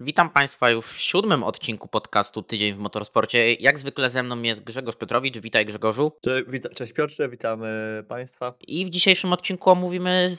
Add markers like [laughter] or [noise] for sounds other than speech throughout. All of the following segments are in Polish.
Witam Państwa już w siódmym odcinku podcastu Tydzień w Motorsporcie. Jak zwykle ze mną jest Grzegorz Piotrowicz. Witaj Grzegorzu. Cześć, wita, cześć Piotrze, witamy Państwa. I w dzisiejszym odcinku omówimy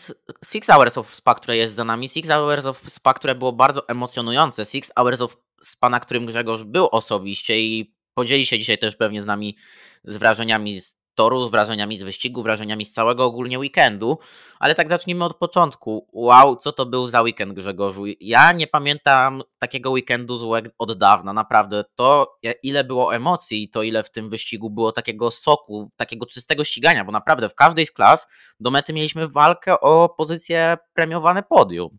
Six Hours of Spa, które jest za nami. Six Hours of Spa, które było bardzo emocjonujące. Six Hours of Spa, na którym Grzegorz był osobiście i podzieli się dzisiaj też pewnie z nami z wrażeniami z toru, wrażeniami z wyścigu, wrażeniami z całego ogólnie weekendu. Ale tak zacznijmy od początku. Wow, co to był za weekend, Grzegorzu? Ja nie pamiętam takiego weekendu złego od dawna, naprawdę. To, ile było emocji, to ile w tym wyścigu było takiego soku, takiego czystego ścigania, bo naprawdę w każdej z klas do mety mieliśmy walkę o pozycję premiowane podium.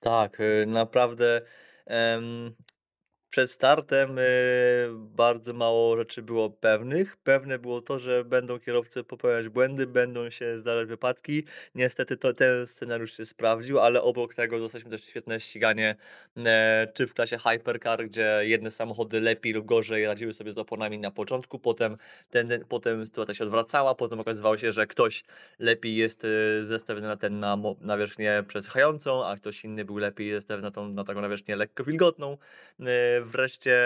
Tak, y, naprawdę przed startem y, bardzo mało rzeczy było pewnych. Pewne było to, że będą kierowcy popełniać błędy, będą się zdarzać wypadki. Niestety to, ten scenariusz się sprawdził, ale obok tego dostaliśmy też świetne ściganie, e, czy w klasie Hypercar, gdzie jedne samochody lepiej lub gorzej radziły sobie z oponami na początku, potem, ten, potem sytuacja się odwracała, potem okazywało się, że ktoś lepiej jest y, zestawiony na ten na nawierzchnię przesychającą, a ktoś inny był lepiej zestawiony na, tą, na taką nawierzchnię lekko wilgotną e, wreszcie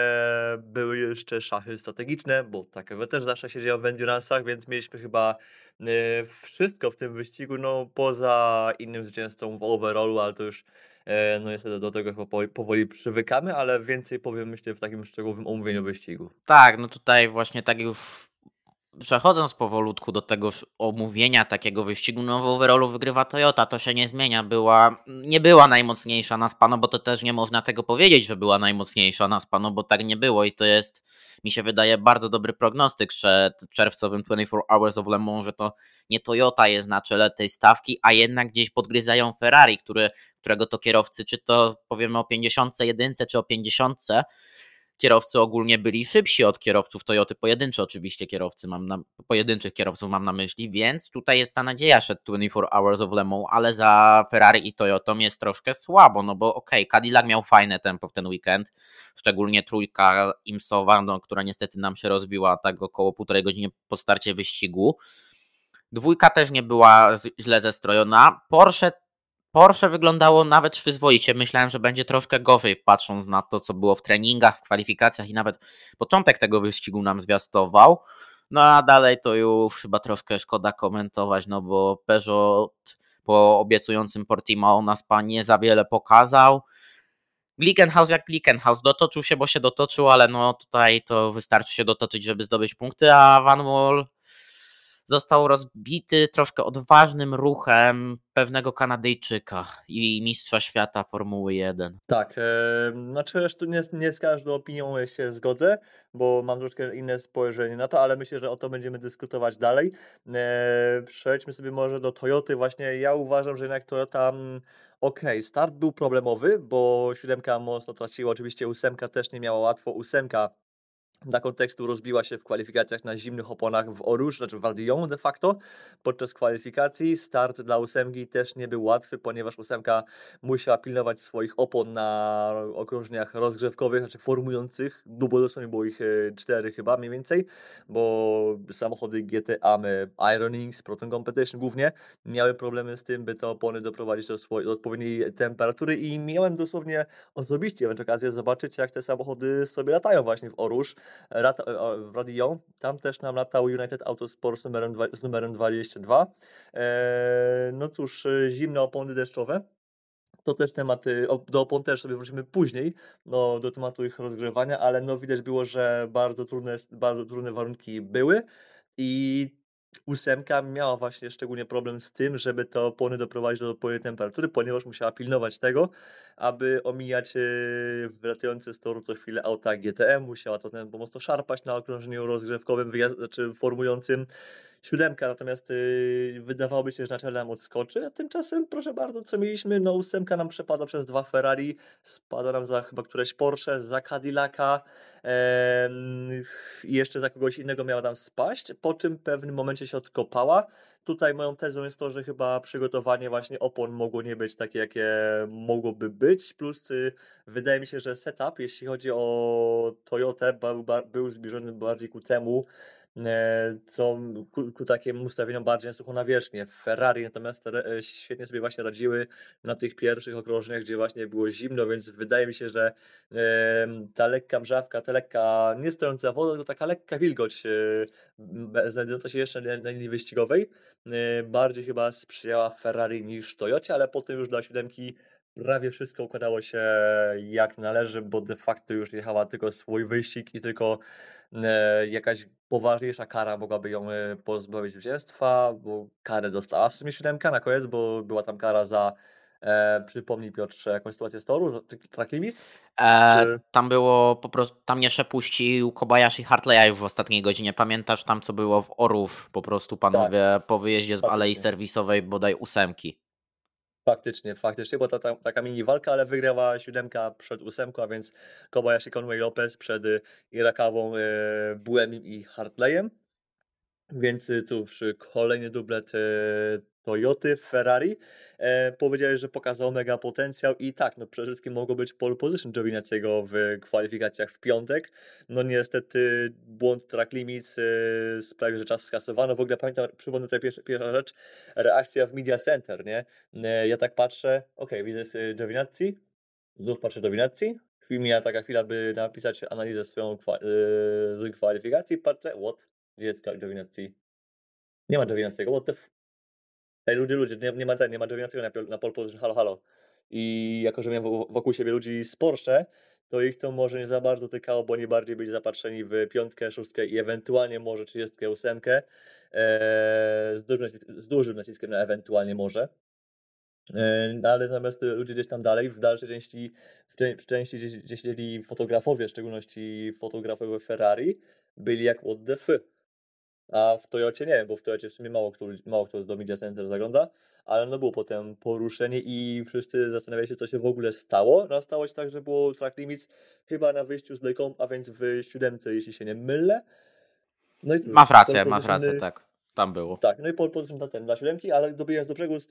były jeszcze szachy strategiczne, bo takie też zawsze się dzieją w endurance'ach, więc mieliśmy chyba y, wszystko w tym wyścigu, no poza innym zwycięzcą w overallu, ale to już e, no niestety do tego chyba powoli przywykamy, ale więcej powiem myślę w takim szczegółowym omówieniu wyścigu. Tak, no tutaj właśnie tak już przechodząc powolutku do tego omówienia takiego wyścigu, no w overallu wygrywa Toyota, to się nie zmienia, była, nie była najmocniejsza na spano, bo to też nie można tego powiedzieć, że była najmocniejsza na spano, bo tak nie było i to jest, mi się wydaje, bardzo dobry prognostyk przed czerwcowym 24 Hours of Le Mans, że to nie Toyota jest na czele tej stawki, a jednak gdzieś podgryzają Ferrari, który, którego to kierowcy, czy to powiemy o 51 czy o 50, kierowcy ogólnie byli szybsi od kierowców Toyoty, pojedyncze oczywiście kierowcy mam na, pojedynczych kierowców mam na myśli, więc tutaj jest ta nadzieja przed 24 Hours of Le Mans, ale za Ferrari i Toyotą jest troszkę słabo, no bo okej, okay, Cadillac miał fajne tempo w ten weekend, szczególnie trójka Imsowa, no, która niestety nam się rozbiła tak około półtorej godziny po starcie wyścigu. Dwójka też nie była źle zestrojona. Porsche Porsche wyglądało nawet przyzwoicie. Myślałem, że będzie troszkę gorzej, patrząc na to, co było w treningach, w kwalifikacjach i nawet początek tego wyścigu nam zwiastował. No a dalej to już chyba troszkę szkoda komentować, no bo Peugeot po obiecującym Portimao na Spa nie za wiele pokazał. Glickenhaus jak Glickenhaus, dotoczył się, bo się dotoczył, ale no tutaj to wystarczy się dotoczyć, żeby zdobyć punkty, a Van Wall został rozbity troszkę odważnym ruchem pewnego Kanadyjczyka i mistrza świata Formuły 1. Tak, e, znaczy tu nie, nie z każdą opinią się zgodzę, bo mam troszkę inne spojrzenie na to, ale myślę, że o to będziemy dyskutować dalej. E, przejdźmy sobie może do Toyoty. Właśnie ja uważam, że jednak Toyota mm, ok, start był problemowy, bo siódemka mocno traciła, oczywiście ósemka też nie miała łatwo, ósemka dla kontekstu rozbiła się w kwalifikacjach na zimnych oponach w Oruż, znaczy w Val de facto. Podczas kwalifikacji start dla ósemki też nie był łatwy, ponieważ ósemka musiała pilnować swoich opon na okrążeniach rozgrzewkowych, znaczy formujących, no bo dosłownie było ich e, cztery chyba mniej więcej, bo samochody GTA, Ironings, Proton Competition głównie, miały problemy z tym, by te opony doprowadzić do, swojej, do odpowiedniej temperatury i miałem dosłownie osobiście okazję zobaczyć, jak te samochody sobie latają właśnie w Oruż w Radio. Tam też nam latał United Autosport z numerem, z numerem 22. E, no cóż, e, zimne opony deszczowe. To też tematy, do opon też sobie wrócimy później, no, do tematu ich rozgrzewania, ale no widać było, że bardzo trudne, bardzo trudne warunki były i ósemka miała właśnie szczególnie problem z tym, żeby te opony doprowadzić do odpowiedniej temperatury, ponieważ musiała pilnować tego, aby omijać yy, wylatujące z toru co chwilę auta GTM, musiała to ten mocno szarpać na okrążeniu rozgrywkowym, wyjazd, znaczy formującym siódemka, natomiast yy, wydawałoby się, że na czele nam odskoczy, a tymczasem proszę bardzo, co mieliśmy, no ósemka nam przepada przez dwa Ferrari, spada nam za chyba któreś Porsche, za Cadillaca. I jeszcze za kogoś innego miała tam spaść, po czym w pewnym momencie się odkopała. Tutaj moją tezą jest to, że chyba przygotowanie właśnie opon mogło nie być takie, jakie mogłoby być, plus y, wydaje mi się, że setup, jeśli chodzi o Toyotę, był, był zbliżony bardziej ku temu, co ku, takiemu ustawieniom bardziej sucho na wierzchnię. Ferrari natomiast re, świetnie sobie właśnie radziły na tych pierwszych okrążeniach, gdzie właśnie było zimno, więc wydaje mi się, że e, ta lekka mrzawka, ta lekka, nie stojąca woda, tylko taka lekka wilgoć e, znajdująca się jeszcze na, linii wyścigowej, e, bardziej chyba sprzyjała Ferrari niż Toyocie, ale potem już dla siódemki prawie wszystko układało się jak należy, bo de facto już jechała tylko swój wyścig i tylko e, jakaś poważniejsza kara mogłaby ją e, pozbawić zwycięstwa, bo karę dostała w sumie siódemka na koniec, bo była tam kara za e, przypomnij Piotrze jakąś sytuację z toru, track limits? E, Czy... tam było po prostu, tam nie przepuścił Kobayashi Hartleya już w ostatniej godzinie. Pamiętasz tam co było w Orów po prostu panowie po wyjeździe z alei serwisowej bodaj ósemki. Faktycznie, faktycznie, bo ta, ta, taka mini walka, ale wygrała siódemka przed ósemką, a więc Kobayashi Conway Lopez przed y, Irakawą, e, Buemim i Hartleyem. Więc y, cóż, kolejny dublet Toyoty, Ferrari. E, powiedziałeś, że pokazał mega potencjał i tak, no przede wszystkim mogło być pole position Giovinazziego w kwalifikacjach w piątek. No niestety błąd track limits e, sprawił, że czas skasowano. W ogóle pamiętam, przypomnę tutaj pierwsza, pierwsza rzecz, reakcja w Media Center, nie? E, ja tak patrzę, okej, okay, widzę Giovinazzi, znów patrzę Giovinazzi, mija taka chwila, by napisać analizę swoją kwa- e, z kwalifikacji, patrzę, what? Jest Giovinazzi? Nie ma Giovinazziego, what the f... Ej, ludzie, ludzie, nie, nie ma ten, nie ma Giovinazziego na, na pole position, halo, halo. I jako, że miałem wokół siebie ludzi z Porsche, to ich to może nie za bardzo tykało, bo nie bardziej byli zapatrzeni w piątkę, szóstkę i ewentualnie może trzydziestkę, ósemkę, eee, z, dużym, z naciskiem na ewentualnie może. No ale natomiast ludzie gdzieś tam dalej, w dalszej części, w części gdzie, gdzie siedzieli fotografowie, w szczególności fotografowie Ferrari, byli jak what the f. A w Toyocie nie, bo w Toyocie w sumie mało kto, mało kto do Media Center zagląda, ale no było potem poruszenie i wszyscy zastanawiali się, co się w ogóle stało. No stało się tak, że było track limits chyba na wyjściu z Blake'ą, a więc w siódemce, jeśli się nie mylę. No i masz rację, masz rację, tak. Tam było. Tak, no i pole position na ten, dla siódemki, ale dobijając do brzegu w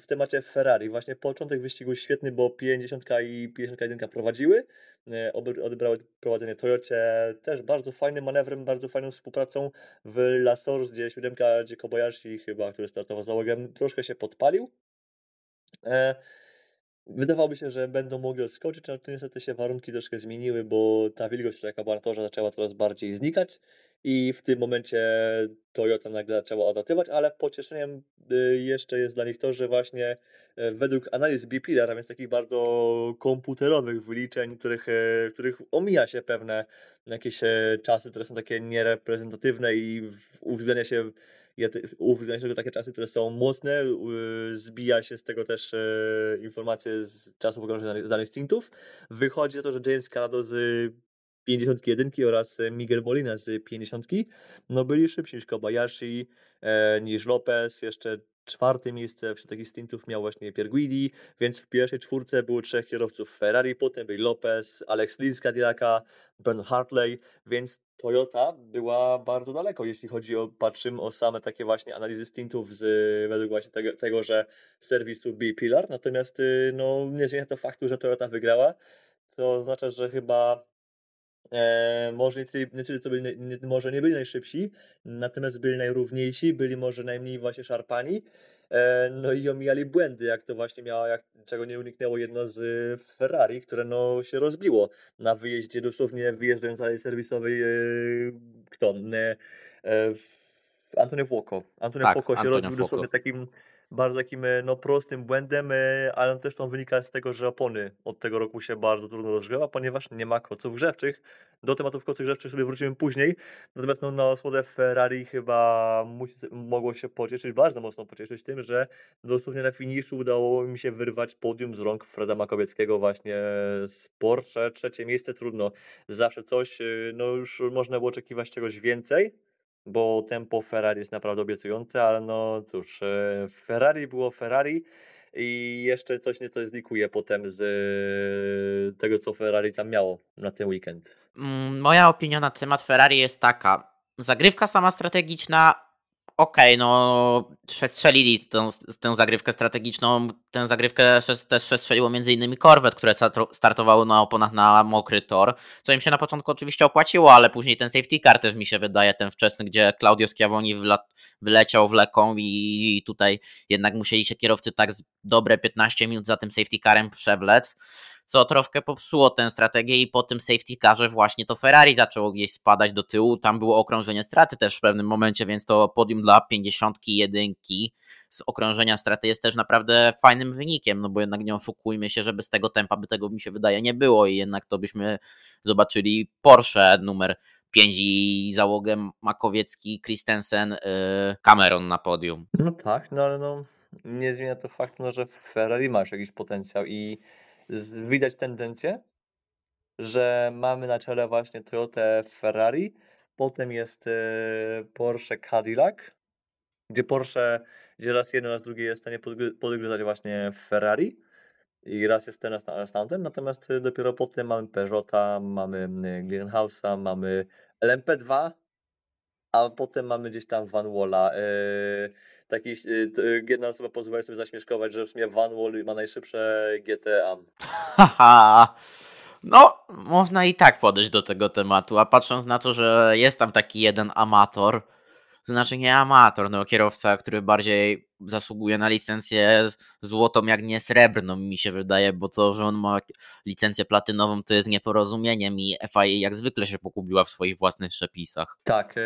w temacie Ferrari. Właśnie początek wyścigu świetny, bo 50 i 51 prowadziły. E, odebrały prowadzenie Toyocie też bardzo fajnym manewrem, bardzo fajną współpracą w La Source, gdzie siódemka, gdzie Kobayashi chyba, który startował załogiem, troszkę się podpalił. E, Wydawałoby się, że będą mogli odskoczyć, ale niestety się warunki troszkę zmieniły, bo ta wilgoć, jaka była na torze, zaczęła coraz bardziej znikać i w tym momencie Toyota nagle zaczęła odlatywać, ale pocieszeniem y, jeszcze jest dla nich to, że właśnie e, według analiz Bipilar, a więc takich bardzo komputerowych wyliczeń, których, e, których omija się pewne jakieś e, czasy, które są takie niereprezentatywne i uwzględnia się uwzględnia się takie czasy, które są mocne, zbija się z tego też informacje z czasów okrążenia z stintów. Wychodzi na to, że James Calado z 51 oraz Miguel Molina z 50 no byli szybsi niż Kobayashi, e, niż Lopez, jeszcze czwarte miejsce wśród takich stintów miał właśnie Pierguidi, więc w pierwszej czwórce było trzech kierowców Ferrari, potem byli Lopez, Alex Lins Cadillaca, Ben Hartley, więc Toyota była bardzo daleko, jeśli chodzi o, patrzymy o same takie właśnie analizy stintów z, według właśnie tego, tego że serwisu B-Pillar, natomiast y, no, nie zmienia to faktu, że Toyota wygrała, to oznacza, że chyba E, może, nie, nie, co byli, nie, może nie byli najszybsi, natomiast byli najrówniejsi, byli może najmniej właśnie szarpani, e, no i omijali błędy, jak to właśnie miało, jak, czego nie uniknęło jedno z Ferrari, które no się rozbiło na wyjeździe, dosłownie wyjeżdżając z alei serwisowej, e, kto? E, e, Antonio Fuoco. Antonio tak, Fuoco się rozbił dosłownie takim bardzo takim e, no, prostym błędem, e, ale on też to wynika z tego, że opony od tego roku się bardzo trudno rozgrzewa, ponieważ nie ma koców grzewczych. Do tematów koców grzewczych sobie wrócimy później. Natomiast no, na osłodę Ferrari chyba musi, mogło się pocieszyć, bardzo mocno pocieszyć tym, że dosłownie na finiszu udało mi się wyrwać podium z rąk Freda Makowieckiego właśnie z Porsche. Trzecie miejsce trudno. Zawsze coś, e, no już można było oczekiwać czegoś więcej bo tempo Ferrari jest naprawdę obiecujące, ale no cóż, e, Ferrari było Ferrari i jeszcze coś nieco zlikuje potem z e, tego, co Ferrari tam miało na ten weekend. Mm, moja opinia na temat Ferrari jest taka. Zagrywka sama strategiczna okej, no przestrzelili tą, tę zagrywkę strategiczną. Tę zagrywkę też przestrzeliło między innymi Corvette, które startowały na oponach na mokry tor, co im się na początku oczywiście opłaciło, ale później ten safety car też mi się wydaje, ten wczesny, gdzie Claudio Schiavoni wyleciał wleką i tutaj jednak musieli się kierowcy tak dobre 15 minut za tym safety carem przewlec co troszkę popsuło tę strategię i po tym safety carze właśnie to Ferrari zaczęło gdzieś spadać do tyłu, tam było okrążenie straty też w pewnym momencie, więc to podium dla 51 z okrążenia straty jest też naprawdę fajnym wynikiem, no bo jednak nie oszukujmy się, że bez tego tempa by tego mi się wydaje nie było i jednak to byśmy zobaczyli Porsche numer 5 i załogę Makowiecki, Christensen, yy, Cameron na podium. No tak, no ale no nie zmienia to faktu, no, że Ferrari ma już jakiś potencjał i widać tendencję, że mamy na czele właśnie Toyota Ferrari, potem jest y, Porsche Cadillac, gdzie Porsche, gdzie raz jedno, raz drugie jest w stanie podgryzać właśnie Ferrari i raz jest ten, raz tamten, natomiast y, dopiero potem mamy Peugeota, mamy y, Glenhouse'a, mamy LMP2, a potem mamy gdzieś tam Van Walla. Yy, taki, yy, jedna osoba pozwala sobie zaśmieszkować, że w sumie Van Wall ma najszybsze GTA. [laughs] Haha. No, można i tak podejść do tego tematu, a patrząc na to, że jest tam taki jeden amator, znaczy nie amator, no kierowca, który bardziej zasługuje na licencję złotą, jak nie srebrną, mi się wydaje, bo to, że on ma licencję platynową, to jest nieporozumieniem i FIA jak zwykle się pokubiła w swoich własnych przepisach. Tak, e,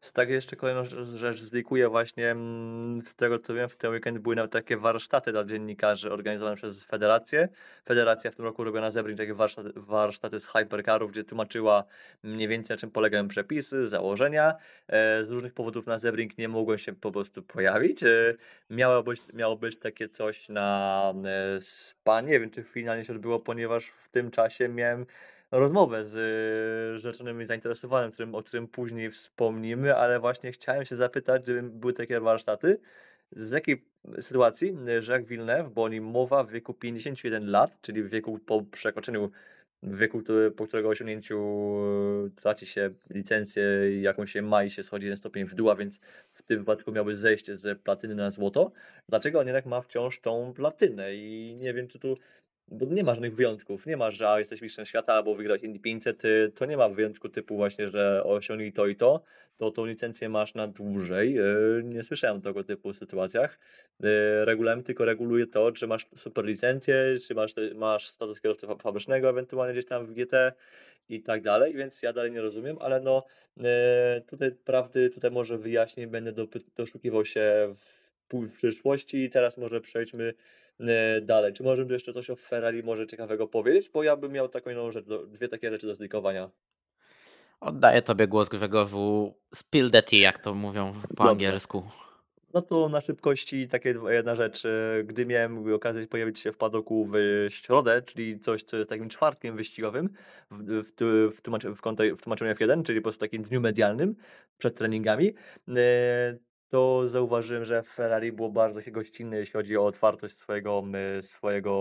z tak jeszcze kolejną rzecz zlikuję właśnie, mm, z tego co wiem, w ten weekend były nawet takie warsztaty dla dziennikarzy organizowane przez Federację. Federacja w tym roku robiła na Zebring takie warsztaty, z hypercarów, gdzie tłumaczyła mniej więcej na czym polegają przepisy, założenia. E, z różnych powodów na Zebring nie mogłem się po prostu pojawić. E, miało być, miało być takie coś na e, SPA. Nie wiem, czy finalnie się odbyło, ponieważ w tym czasie miałem rozmowę z e, rzeczonym zainteresowanym, którym, o którym później wspomnimy, ale właśnie chciałem się zapytać, gdyby były takie warsztaty, z jakiej sytuacji Jacques Villeneuve, bo o nim mowa w wieku 51 lat, czyli w wieku po przekroczeniu wieku, po którego osiągnięciu e, traci się licencję, jaką się ma i się schodzi jeden stopień w dół, a więc w tym wypadku miałby zejście z platyny na złoto. Dlaczego on jednak ma wciąż tą platynę? I nie wiem, czy tu bo nie ma żadnych wyjątków. Nie ma, że a, jesteś mistrzem świata albo wygrać Indy 500. To nie ma wyjątku typu właśnie, że osiągnij to i to, to tą licencję masz na dłużej. E, nie słyszałem tego typu sytuacjach. E, regulamin tylko reguluje to, czy masz super licencję, czy masz, masz status kierowcy fabrycznego ewentualnie gdzieś tam w GT i tak dalej, więc ja dalej nie rozumiem, ale no tutaj prawdy, tutaj może wyjaśnień będę doszukiwał się w, przyszłości. Teraz może przejdźmy dalej. Czy możemy tu jeszcze coś o Ferrari może ciekawego powiedzieć? Bo ja bym miał taką inną rzecz, dwie takie rzeczy do zlikowania. Oddaję tobie głos Grzegorzu. Spill the tea, jak to mówią po angielsku. No to na szybkości takie jedna rzecz. E, gdy miałem okazję pojawić się w padoku w środę, czyli coś, co jest takim czwartkiem wyścigowym w, w, w, tłumaczy, w, w tłumaczeniu F1, czyli po prostu takim dniu medialnym przed treningami, e, to zauważyłem, że Ferrari było bardzo gościnne, jeśli chodzi o otwartość swojego, swojego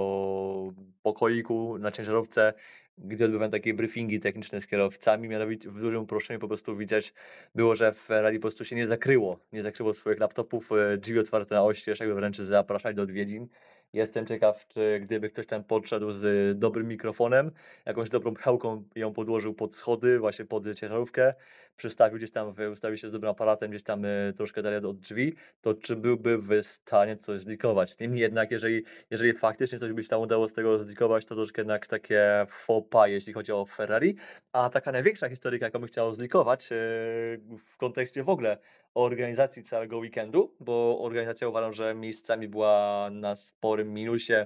pokoiku na ciężarówce, gdzie odbywałem takie briefingi techniczne z kierowcami. Mianowicie w dużym uproszczeniu po prostu widać było, że Ferrari po prostu się nie zakryło. Nie zakryło swoich laptopów, e, drzwi otwarte na oścież, jakby wręcz zapraszali do odwiedzin. Jestem ciekaw, czy gdyby ktoś tam podszedł z dobrym mikrofonem, jakąś dobrą pchełką ją podłożył pod schody, właśnie pod ciężarówkę, przystawił gdzieś tam, ustawił się z dobrym aparatem gdzieś tam e, troszkę dalej od drzwi, to czy byłby w stanie coś zlikować? Niemniej jednak, jeżeli, jeżeli faktycznie coś by się tam udało z tego zlikować, to troszkę jednak takie faux jeśli chodzi o Ferrari. A taka największa historyka, jaką bym chciał zlikować w kontekście w ogóle organizacji całego weekendu, bo organizacja uważam, że miejscami była na sporym minusie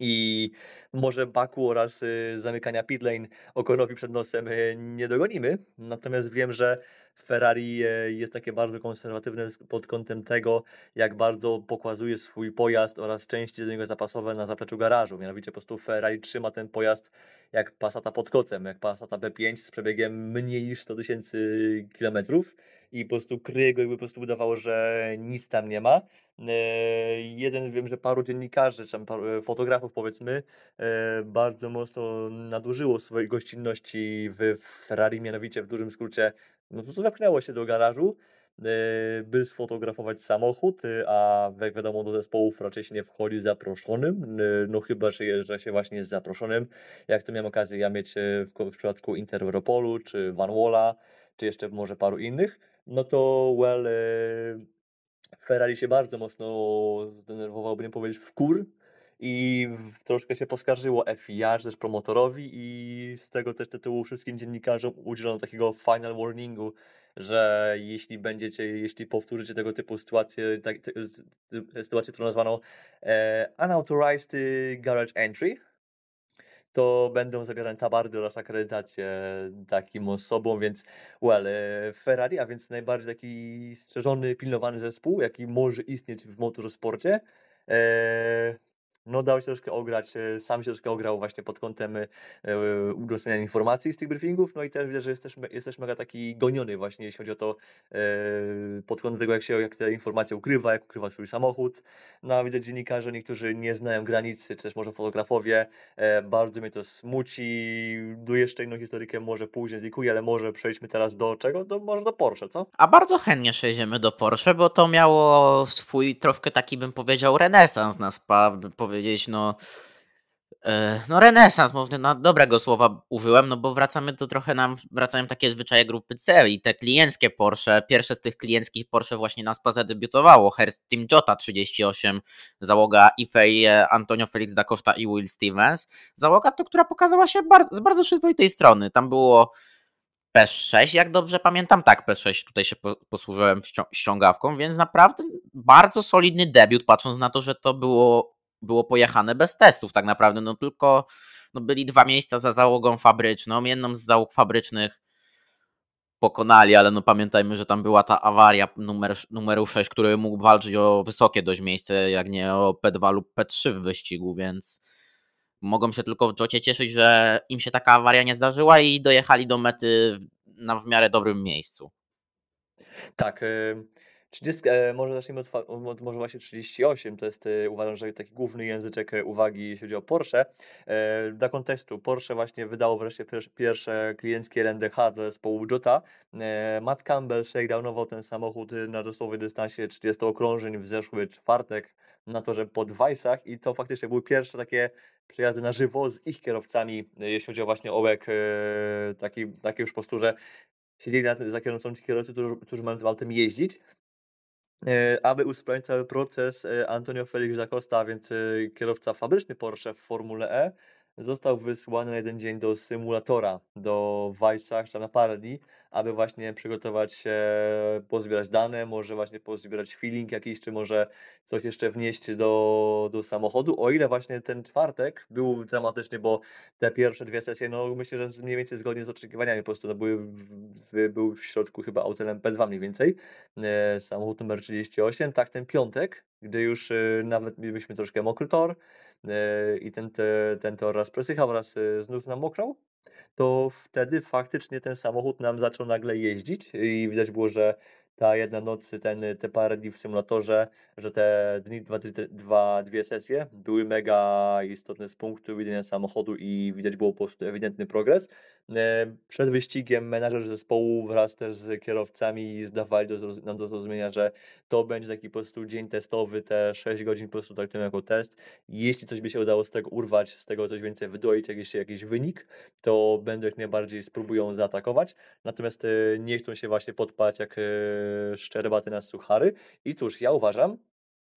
i może Baku oraz y, zamykania pitlane Okonowi przed nosem y, nie dogonimy. Natomiast wiem, że Ferrari y, jest takie bardzo konserwatywne pod kątem tego, jak bardzo pokazuje swój pojazd oraz części do niego zapasowe na zapleczu garażu. Mianowicie po prostu Ferrari trzyma ten pojazd jak Passata pod kocem, jak Passata B5 z przebiegiem mniej niż 100 tysięcy kilometrów i po prostu kryje go, jakby po prostu udawało, że nic tam nie ma. E, jeden, wiem, że paru dziennikarzy, czy paru e, fotografów powiedzmy, e, bardzo mocno nadużyło swojej gościnności w Ferrari, mianowicie w dużym skrócie, no po prostu wepchnęło się do garażu, e, by sfotografować samochód, y, a jak wiadomo do zespołów raczej się nie wchodzi zaproszonym, no chyba, że jeżdża się właśnie z zaproszonym, jak to miałem okazję ja mieć e, w, w przypadku Interopolu, czy Van Walla, czy jeszcze może paru innych, no to well, e, Ferrari się bardzo mocno zdenerwował, by nie powiedzieć w kur, i troszkę się poskarżyło FIA, też promotorowi i z tego też tytułu wszystkim dziennikarzom udzielono takiego final warningu, że jeśli będziecie, jeśli powtórzycie tego typu sytuację, tak, sytuację, którą nazwano e, unauthorized garage entry, to będą zabierane tabardy oraz akredytacje takim osobom, więc well, e, Ferrari, a więc najbardziej taki strzeżony, pilnowany zespół, jaki może istnieć w motorsporcie, e, no dał się troszkę ograć, e, sam się troszkę ograł właśnie pod kątem e, udostępniania informacji z tych briefingów, no i też widzę, że jest też, jest też mega taki goniony właśnie, jeśli chodzi o to e, pod kątem tego, jak się jak te informacje ukrywa, jak ukrywa swój samochód. No a widzę dziennikarze, niektórzy nie znają granicy, czy też może fotografowie, bardzo mnie to smuci, do jeszcze inną historykę może później zlikuję, ale może przejdźmy teraz do czego? Do, może do Porsche, co? A bardzo chętnie przejdziemy do Porsche, bo to miało swój troszkę taki bym powiedział renesans na spa, bym powiedział powiedzieć, no. E, no, renesans, może na dobrego słowa użyłem, no bo wracamy to trochę nam, wracają takie zwyczaje grupy C i te klienckie Porsche. Pierwsze z tych klienckich Porsche właśnie na SPA zadebiutowało. Hertz Team Jota 38, załoga Ifei, Antonio Felix da Costa i Will Stevens. Załoga to, która pokazała się bar z bardzo przyzwoitej strony. Tam było P6, jak dobrze pamiętam. Tak, P6 tutaj się posłużyłem ściągawką, więc naprawdę bardzo solidny debiut, patrząc na to, że to było było pojechane bez testów tak naprawdę, no tylko no byli dwa miejsca za załogą fabryczną, jedną z załóg fabrycznych pokonali, ale no pamiętajmy, że tam była ta awaria numer, numeru 6, który mógł walczyć o wysokie dość miejsce, jak nie o P2 lub P3 w wyścigu, więc mogą się tylko w Jocie cieszyć, że im się taka awaria nie zdarzyła i dojechali do mety na w miarę dobrym miejscu. Tak, 30, e, może zacznijmy od, od może właśnie 38, to jest e, uważam, że taki główny języczek e, uwagi, jeśli chodzi o Porsche. Dla kontekstu, Porsche właśnie wydało wreszcie pierwsze klienckie RNDH dla zespołu Jota. Matt Campbell shakedownował ten samochód na dosłownie dystansie 30 okrążeń w zeszły czwartek na torze pod Weissach i to faktycznie były pierwsze takie przejazdy na żywo z ich kierowcami, jeśli chodzi o właśnie ołek, taki, takiej już posturze siedzieli na, za kierowcą ci kierowcy, którzy, którzy mają tym autem jeździć. E, aby usprawnić cały proces, e, Antonio Felix da Costa, więc e, kierowca fabryczny Porsche w Formule E, został wysłany na jeden dzień do symulatora, do Weissach, czy na parę aby właśnie przygotować się, pozbierać dane, może właśnie pozbierać feeling jakiś, czy może coś jeszcze wnieść do, do samochodu. O ile właśnie ten czwartek był dramatyczny, bo te pierwsze dwie sesje, no myślę, że mniej więcej zgodnie z oczekiwaniami, po prostu no, były w, w, był w środku chyba autem MP2 mniej więcej, e, samochód numer 38, tak ten piątek, gdy już e, nawet mieliśmy troszkę mokry tor i ten, te, ten tor raz presychał, raz e, znów nam moknął, to wtedy faktycznie ten samochód nam zaczął nagle jeździć i widać było, że ta jedna noc, ten, te parę dni w symulatorze, że te dni, dwa, dwa, dwie sesje były mega istotne z punktu widzenia samochodu i widać było po prostu ewidentny progres. E, przed wyścigiem menadżer zespołu wraz też z kierowcami zdawali do, nam do zrozumienia, że to będzie taki po prostu dzień testowy, te 6 godzin po prostu traktują jako test. Jeśli coś by się udało z tego urwać, z tego coś więcej wydoić, jakiś, jakiś wynik, to będą jak najbardziej spróbują zaatakować. Natomiast e, nie chcą się właśnie podpać jak e, szczerbaty na suchary. I cóż, ja uważam,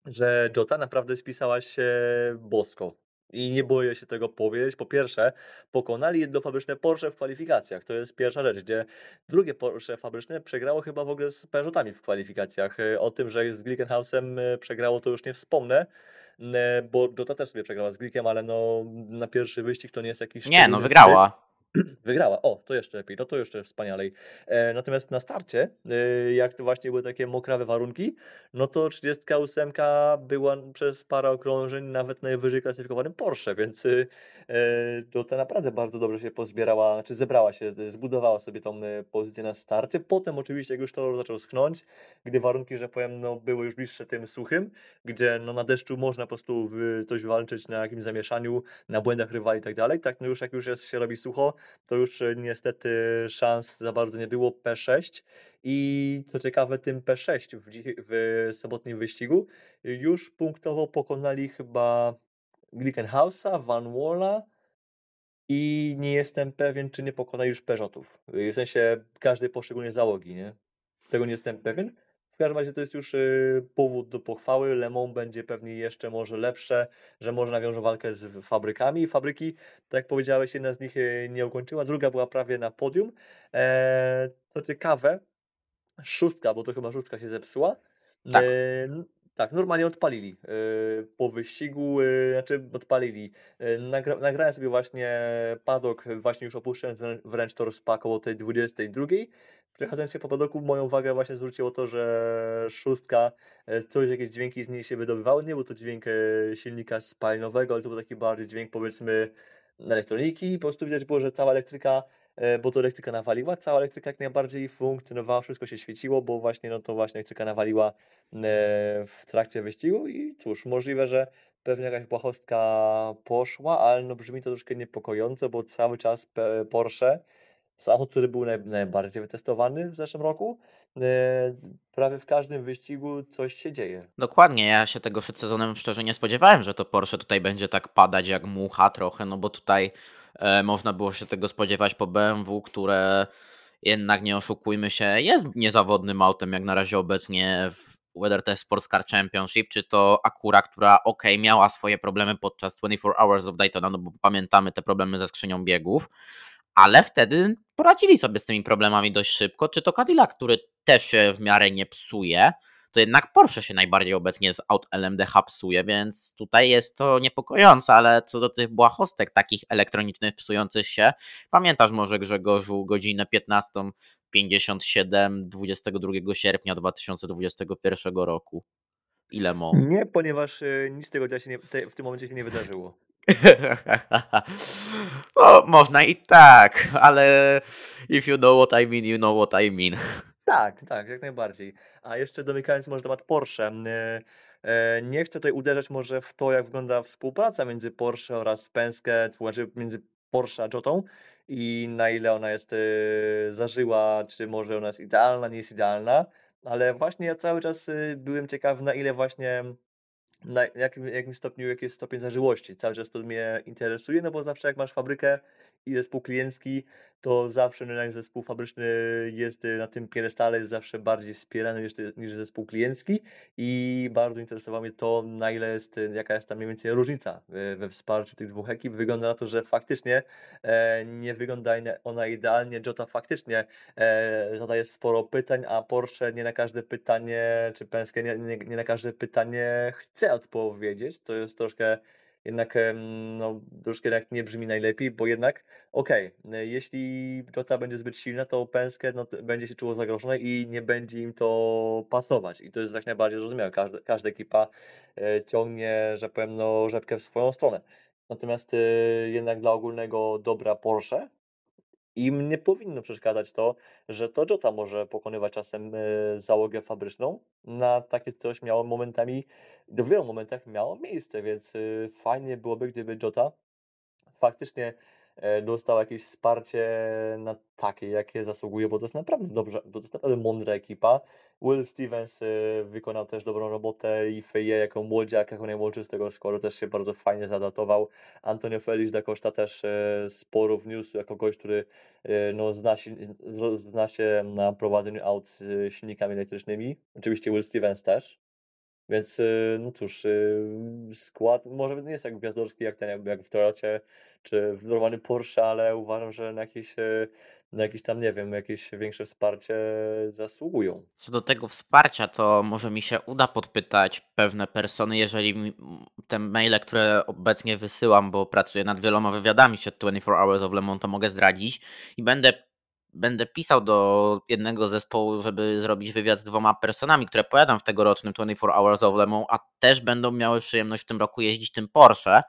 że Jota naprawdę spisała się bosko. I nie boję się tego powiedzieć. Po pierwsze, pokonali jednofabryczne Porsche w kwalifikacjach. To jest pierwsza rzecz, gdzie drugie Porsche fabryczne przegrało chyba w ogóle z Peugeotami w kwalifikacjach. O tym, że z Glickenhausem e, przegrało, to już nie wspomnę, bo Jota też sobie przegrała z Glickiem, ale no na pierwszy wyścig to nie jest jakiś... Nie, no wygrała. [clears throat] Wygrała. O, to jeszcze lepiej, no to jeszcze wspanialej. E, natomiast na starcie, e, jak to właśnie były takie mokrawe warunki, no to 38 była przez parę okrążeń nawet najwyżej klasyfikowanym Porsche, więc e, to ta naprawdę bardzo dobrze się pozbierała, czy zebrała się, zbudowała sobie tą e, pozycję na starcie. Potem oczywiście, jak już to zaczął schnąć, gdy warunki, że powiem, no, były już bliższe tym suchym, gdzie no, na deszczu można po prostu w coś walczyć na jakimś zamieszaniu, na błędach rywali i tak dalej, tak no już jak już jest, się robi sucho, to już e, niestety szans za bardzo nie było. P6 i co ciekawe, tym P6 w, w sobotnim wyścigu już punktowo pokonali chyba Glickenhausa, Van Walla i nie jestem pewien, czy nie pokonali już Peugeotów. W sensie każdej poszczególnej załogi, nie? Tego nie jestem pewien. W każdym razie to jest już y, powód do pochwały. Le Mans będzie pewnie jeszcze może lepsze, że może nawiążą walkę z fabrykami. Fabryki, tak jak powiedziałeś, jedna z nich y, nie ukończyła, druga była prawie na podium. E, co ciekawe, szóstka, bo to chyba szóstka się zepsuła. Tak. Tak, normalnie odpalili yy, po wyścigu, yy, znaczy odpalili. Yy, nagra nagrałem sobie właśnie padok, właśnie już opuszczając wręcz tor spa koło tej 22. Przechodząc się po padoku, moją uwagę właśnie zwróciło to, że szóstka, coś, jakieś dźwięki z niej się wydobywały. Nie był to dźwięk silnika spalinowego, ale to był taki bardziej dźwięk powiedzmy elektroniki. Po prostu widać było, że cała elektryka bo to elektryka nawaliła, cała elektryka jak najbardziej funkcjonowała, wszystko się świeciło, bo właśnie no to właśnie elektryka nawaliła e, w trakcie wyścigu i cóż, możliwe, że pewnie jakaś błahostka poszła, ale no brzmi to troszkę niepokojąco, bo cały czas Porsche, samochód, który był naj, najbardziej wytestowany w zeszłym roku, e, prawie w każdym wyścigu coś się dzieje. Dokładnie, ja się tego przed sezonem szczerze nie spodziewałem, że to Porsche tutaj będzie tak padać jak mucha trochę, no bo tutaj E, można było się tego spodziewać po BMW, które jednak nie oszukujmy się, jest niezawodnym autem jak na razie obecnie w whether to jest Sports Car Championship, czy to Acura, która ok, miała swoje problemy podczas 24 Hours of Daytona, no bo pamiętamy te problemy ze skrzynią biegów, ale wtedy poradzili sobie z tymi problemami dość szybko, czy to Cadillac, który też się w miarę nie psuje, to jednak Porsche się najbardziej obecnie z aut LMD hapsuje, więc tutaj jest to niepokojące, ale co do tych błahostek takich elektronicznych psujących się, pamiętasz może Grzegorzu godzinę 15.57 22 sierpnia 2021 roku? Ile mo? Nie, ponieważ y, nic tego się nie, te, w tym momencie się nie wydarzyło. [laughs] no, można i tak, ale if you know what I mean, you know what I mean. Tak, tak, jak najbardziej. A jeszcze domykając może temat Porsche, e, e, nie chcę tutaj uderzać może w to, jak wygląda współpraca między Porsche oraz Penske, znaczy między Porsche a Jotą i na ile ona jest e, zażyła, czy może ona jest idealna, nie jest idealna, ale właśnie ja cały czas byłem ciekaw, na ile właśnie na jakim, jakim stopniu, jaki jest stopień zażyłości. Cały czas to mnie interesuje, no bo zawsze jak masz fabrykę i zespół kliencki, to zawsze no, zespół fabryczny jest y, na tym piedestale, jest zawsze bardziej wspierany niż, niż zespół kliencki i bardzo interesowało mnie to, na ile jest, y, jaka jest tam mniej więcej różnica we wsparciu tych dwóch ekip. Wygląda na to, że faktycznie e, nie wygląda ona idealnie. Jota faktycznie e, zadaje sporo pytań, a Porsche nie na każde pytanie, czy Penske nie, nie, nie na każde pytanie chce odpowiedzieć. To jest troszkę jednak no, troszkę jednak nie brzmi najlepiej, bo jednak okej, okay, jeśli Jota będzie zbyt silna, to Penske no, będzie się czuło zagrożone i nie będzie im to pasować. I to jest jak najbardziej zrozumiałe. Każda, każda ekipa e, ciągnie, że powiem, no, rzepkę w swoją stronę. Natomiast e, jednak dla ogólnego dobra Porsche im nie powinno przeszkadzać to, że to Jota może pokonywać czasem e, załogę fabryczną. Na takie coś miało momentami, w wielu momentach miało miejsce, więc e, fajnie byłoby, gdyby Jota faktycznie dostał jakieś wsparcie na takie, jakie zasługuje, bo to jest naprawdę dobrze, to jest naprawdę mądra ekipa. Will Stevens e, wykonał też dobrą robotę i Feje jako młodziak, jako najmłodszy z tego składu też się bardzo fajnie zadatował. Antonio Felix da Costa też e, sporo wniósł jako gość, który no, zna, się, zna się na prowadzeniu aut z silnikami elektrycznymi. Oczywiście Will Stevens też. Więc y, no cóż, y, skład może nie jest tak gwiazdorski jak ten, jak w Toyocie czy w normalnym Porsche, ale uważam, że na jakieś, y, na jakieś tam, nie wiem, jakieś większe wsparcie zasługują. Co do tego wsparcia, to może mi się uda podpytać pewne persony, jeżeli te maile, które obecnie wysyłam, bo pracuję nad wieloma wywiadami przed 24 Hours of Le Mans, to mogę zdradzić i będę będę pisał do jednego zespołu, żeby zrobić wywiad z dwoma personami, które pojadą w tegorocznym 24 Hours of Le Mans, a też będą miały przyjemność w tym roku jeździć tym Porsche.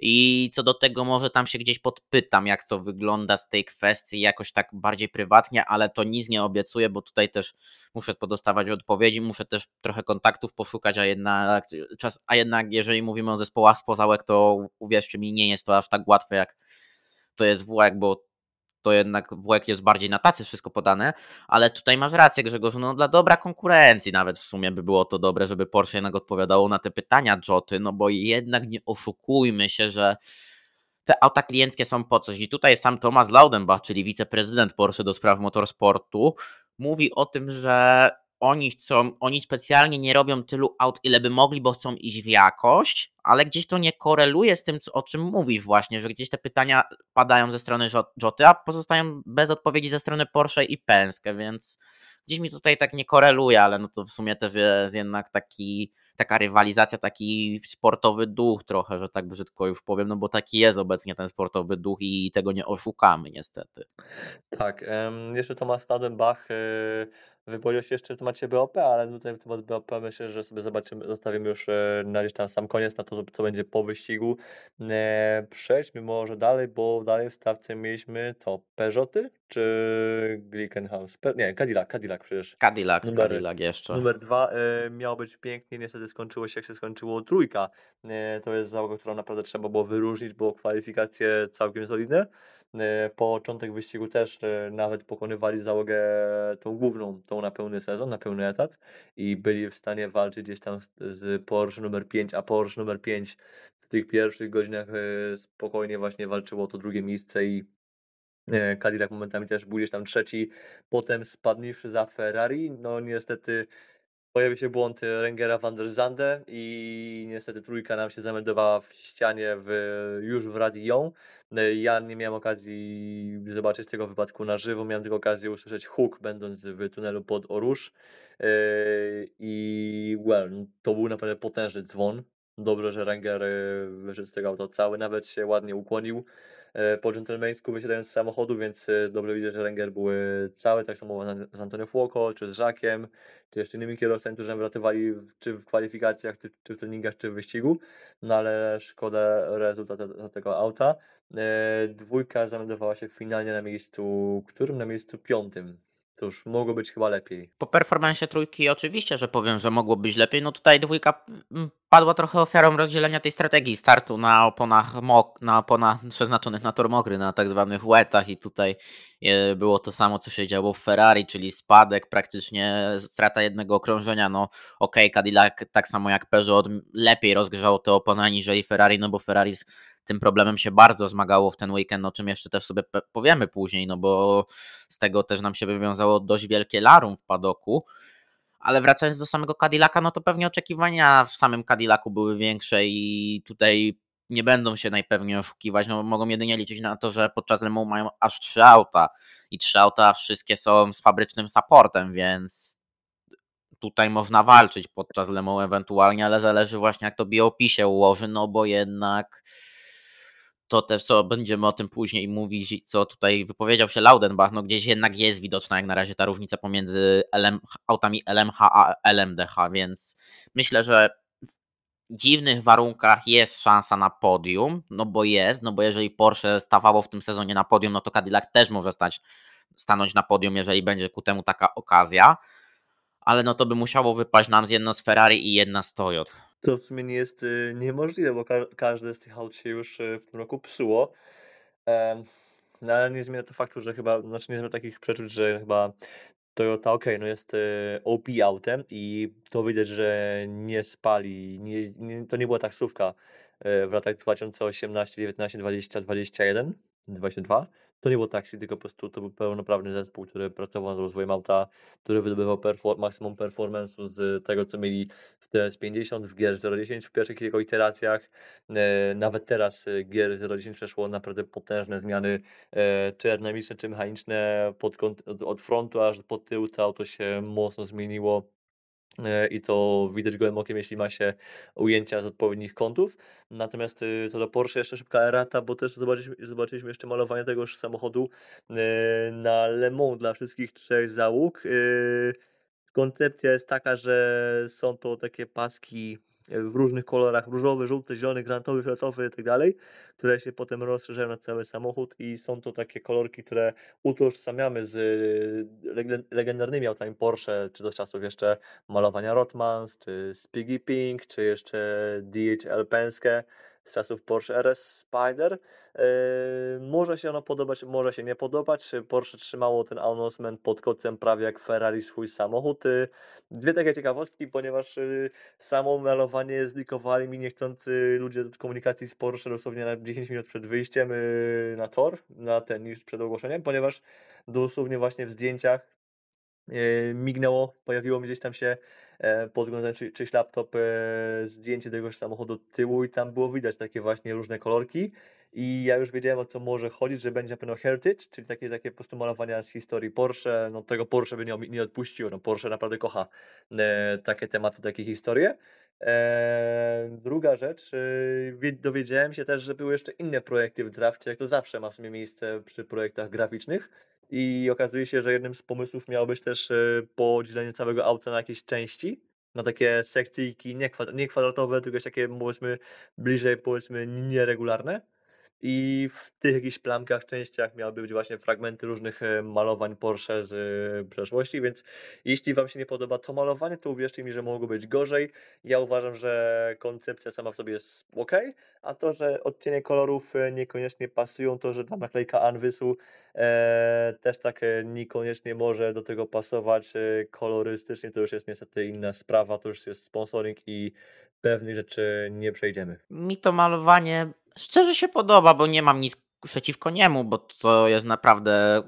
I co do tego może tam się gdzieś podpytam, jak to wygląda z tej kwestii jakoś tak bardziej prywatnie, ale to nic nie obiecuję, bo tutaj też muszę podostawać odpowiedzi, muszę też trochę kontaktów poszukać, a jednak, czas, a jednak jeżeli mówimy o zespołach spoza łek, to uwierzcie mi, nie jest to aż tak łatwe jak to jest w WEG, bo to jednak WEC jest bardziej na tacy wszystko podane, ale tutaj masz rację Grzegorz, no dla dobra konkurencji nawet w sumie by było to dobre, żeby Porsche jednak odpowiadało na te pytania Joty, no bo jednak nie oszukujmy się, że te auta klienckie są po coś. I tutaj sam Thomas Laudenbach, czyli wiceprezydent Porsche do spraw motorsportu, mówi o tym, że oni chcą, oni specjalnie nie robią tylu aut, ile by mogli, bo chcą iść w jakość, ale gdzieś to nie koreluje z tym, o czym mówisz właśnie, że gdzieś te pytania padają ze strony Joty, a pozostają bez odpowiedzi ze strony Porsche i Penske, więc gdzieś mi tutaj tak nie koreluje, ale no to w sumie też jest jednak taki taka rywalizacja, taki sportowy duch trochę, że tak brzydko już powiem, no bo taki jest obecnie ten sportowy duch i tego nie oszukamy niestety. Tak, jeszcze Thomas Stadenbach e, wypowiedział się jeszcze w temacie BOP, ale tutaj w temat BOP myślę, że sobie zobaczymy, zostawimy już e, na gdzieś tam sam koniec, na to, co będzie po wyścigu. E, przejdźmy może dalej, bo dalej w stawce mieliśmy co, Peugeoty czy Glickenhaus? Pe nie, Cadillac, Cadillac przecież. Cadillac, Numery. Cadillac jeszcze. Numer dwa e, miało być pięknie, niestety skończyło się jak się skończyło trójka. E, to jest załoga, którą naprawdę trzeba było wyróżnić, bo kwalifikacje całkiem solidne. E, początek wyścigu też nawet pokonywali załogę tą główną, tą na pełny sezon, na pełny etat i byli w stanie walczyć gdzieś tam z, Porsche numer 5, a Porsche numer 5 w tych pierwszych godzinach e, spokojnie właśnie walczyło to drugie miejsce i e, Cadillac momentami też był gdzieś tam trzeci, potem spadniwszy za Ferrari, no niestety pojawił się błąd e, Rengera van der Zande i niestety trójka nam się zameldowała w ścianie w, już w Radio. E, Ja nie miałem okazji zobaczyć tego wypadku na żywo, miałem tylko okazję usłyszeć huk będąc w tunelu pod Orusz E, i well, to był naprawdę potężny dzwon. Dobrze, że Renger e, wyszedł z tego auta cały, nawet się ładnie ukłonił e, po dżentelmeńsku wysiadając z samochodu, więc e, dobrze widzę, że Renger był e, cały, tak samo z- Antonio Fuoco, czy z Żakiem, czy jeszcze innymi kierowcami, którzy nam wyratowali w- czy w kwalifikacjach, czy, w treningach, czy w wyścigu, no ale szkoda rezultatu tego auta. Dwójka zameldowała się finalnie na miejscu, którym? Na miejscu piątym. Cóż, mogło być chyba lepiej. Po performansie trójki oczywiście, że powiem, że mogło być lepiej. No tutaj dwójka mm, padła trochę ofiarą rozdzielenia tej strategii startu na oponach mok, na oponach przeznaczonych na tor mokry, na tak zwanych wetach i tutaj e, było to samo, co się działo w Ferrari, czyli spadek, praktycznie strata jednego okrążenia. No okej, Cadillac tak samo jak Peugeot lepiej rozgrzało te opony aniżeli Ferrari, no bo Ferrari tym problemem się bardzo zmagało w ten weekend, o czym jeszcze też sobie powiemy później, no bo z tego też nam się wywiązało dość wielkie larum w padoku. Ale wracając do samego Cadillaca, no to pewnie oczekiwania w samym Cadillacu były większe i tutaj nie będą się najpewniej oszukiwać, no mogą jedynie liczyć na to, że podczas Le mają aż trzy auta i trzy auta wszystkie są z fabrycznym supportem, więc tutaj można walczyć podczas Le ewentualnie, ale zależy właśnie jak to BOP się ułoży, no bo jednak to też, co będziemy o tym później mówić, co tutaj wypowiedział się Laudenbach, no gdzieś jednak jest widoczna jak na razie ta różnica pomiędzy LM, autami LMH a LMDH, więc myślę, że w dziwnych warunkach jest szansa na podium, no bo jest, no bo jeżeli Porsche stawało w tym sezonie na podium, no to Cadillac też może stać, stanąć na podium, jeżeli będzie ku temu taka okazja, ale no to by musiało wypaść nam z jedno z Ferrari i jedna z Toyota. To w sumie nie jest y, niemożliwe, bo ka każde z tych aut się już y, w tym roku psuło. No ale nie zmienia to faktu, że chyba, znaczy nie zmienia takich przeczuć, że chyba Toyota, okej, no jest y, OP autem i to widać, że nie spali, nie, nie, to nie była taksówka w latach 2018, 19, 20, 21, 22. To nie było taksi, tylko po prostu to był pełnoprawny zespół, który pracował nad rozwojem auta, który wydobywał perfor- maksimum performance'u z tego, co mieli w TS50, w Gear 010 w pierwszych jego iteracjach. E, nawet teraz e, Gear 010 przeszło naprawdę potężne zmiany, e, czy aerodynamiczne, czy mechaniczne, pod kąt, od frontu aż pod tył to auto się mocno zmieniło. E, I to widać gołym okiem, jeśli ma się ujęcia z odpowiednich kątów. Natomiast y, co do Porsche, jeszcze szybka errata, bo też zobaczyliśmy, zobaczyliśmy jeszcze malowanie tegoż samochodu e, na Le Mans dla wszystkich trzech załóg. E, Koncepcja jest taka, że są to takie paski w różnych kolorach, różowy, żółty, zielony, granatowy, fioletowy i tak dalej, które się potem rozszerzają na cały samochód i są to takie kolorki, które utożsamiamy z e, legend- legendarnymi autami Porsche, czy do czasów jeszcze malowania Rothmans, czy Spiggy Pink, czy jeszcze DHL Penske. Z czasów Porsche RS Spider. Yy, może się ono podobać, może się nie podobać. Porsche trzymało ten announcement pod kocem prawie jak Ferrari swój samochód. Yy, dwie takie ciekawostki, ponieważ yy, samo malowanie zlikowali mi niechcący ludzie od komunikacji z Porsche dosłownie na 10 minut przed wyjściem na tor, na ten, niż przed ogłoszeniem, ponieważ dosłownie właśnie w zdjęciach mignęło, pojawiło mi gdzieś tam się e, podglądając czy, czyś laptop e, zdjęcie tegoś samochodu od tyłu i tam było widać takie właśnie różne kolorki i ja już wiedziałem o co może chodzić, że będzie na pewno Heritage, czyli takie, takie po prostu malowania z historii Porsche, no tego Porsche by nie, nie odpuściło, no Porsche naprawdę kocha e, takie tematy, takie historie. E, druga rzecz, e, dowiedziałem się też, że były jeszcze inne projekty w drafcie, jak to zawsze ma w sumie miejsce przy projektach graficznych. I okazuje się, że jednym z pomysłów miało być też e, podzielenie całego auta na jakieś części, na takie sekcyjki nie, kwadr nie kwadratowe, tylko takie powiedzmy bliżej powiedzmy nieregularne. I w tych jakichś plamkach, częściach miałyby być właśnie fragmenty różnych e, malowań Porsche z e, przeszłości, więc jeśli Wam się nie podoba to malowanie, to uwierzcie mi, że mogło być gorzej. Ja uważam, że koncepcja sama w sobie jest ok, a to, że odcienie kolorów e, niekoniecznie pasują, to, że ta naklejka Anwysu e, też tak niekoniecznie może do tego pasować kolorystycznie, to już jest niestety inna sprawa, to już jest sponsoring i pewnych rzeczy nie przejdziemy. Mi to malowanie szczerze się podoba, bo nie mam nic przeciwko niemu, bo to jest naprawdę.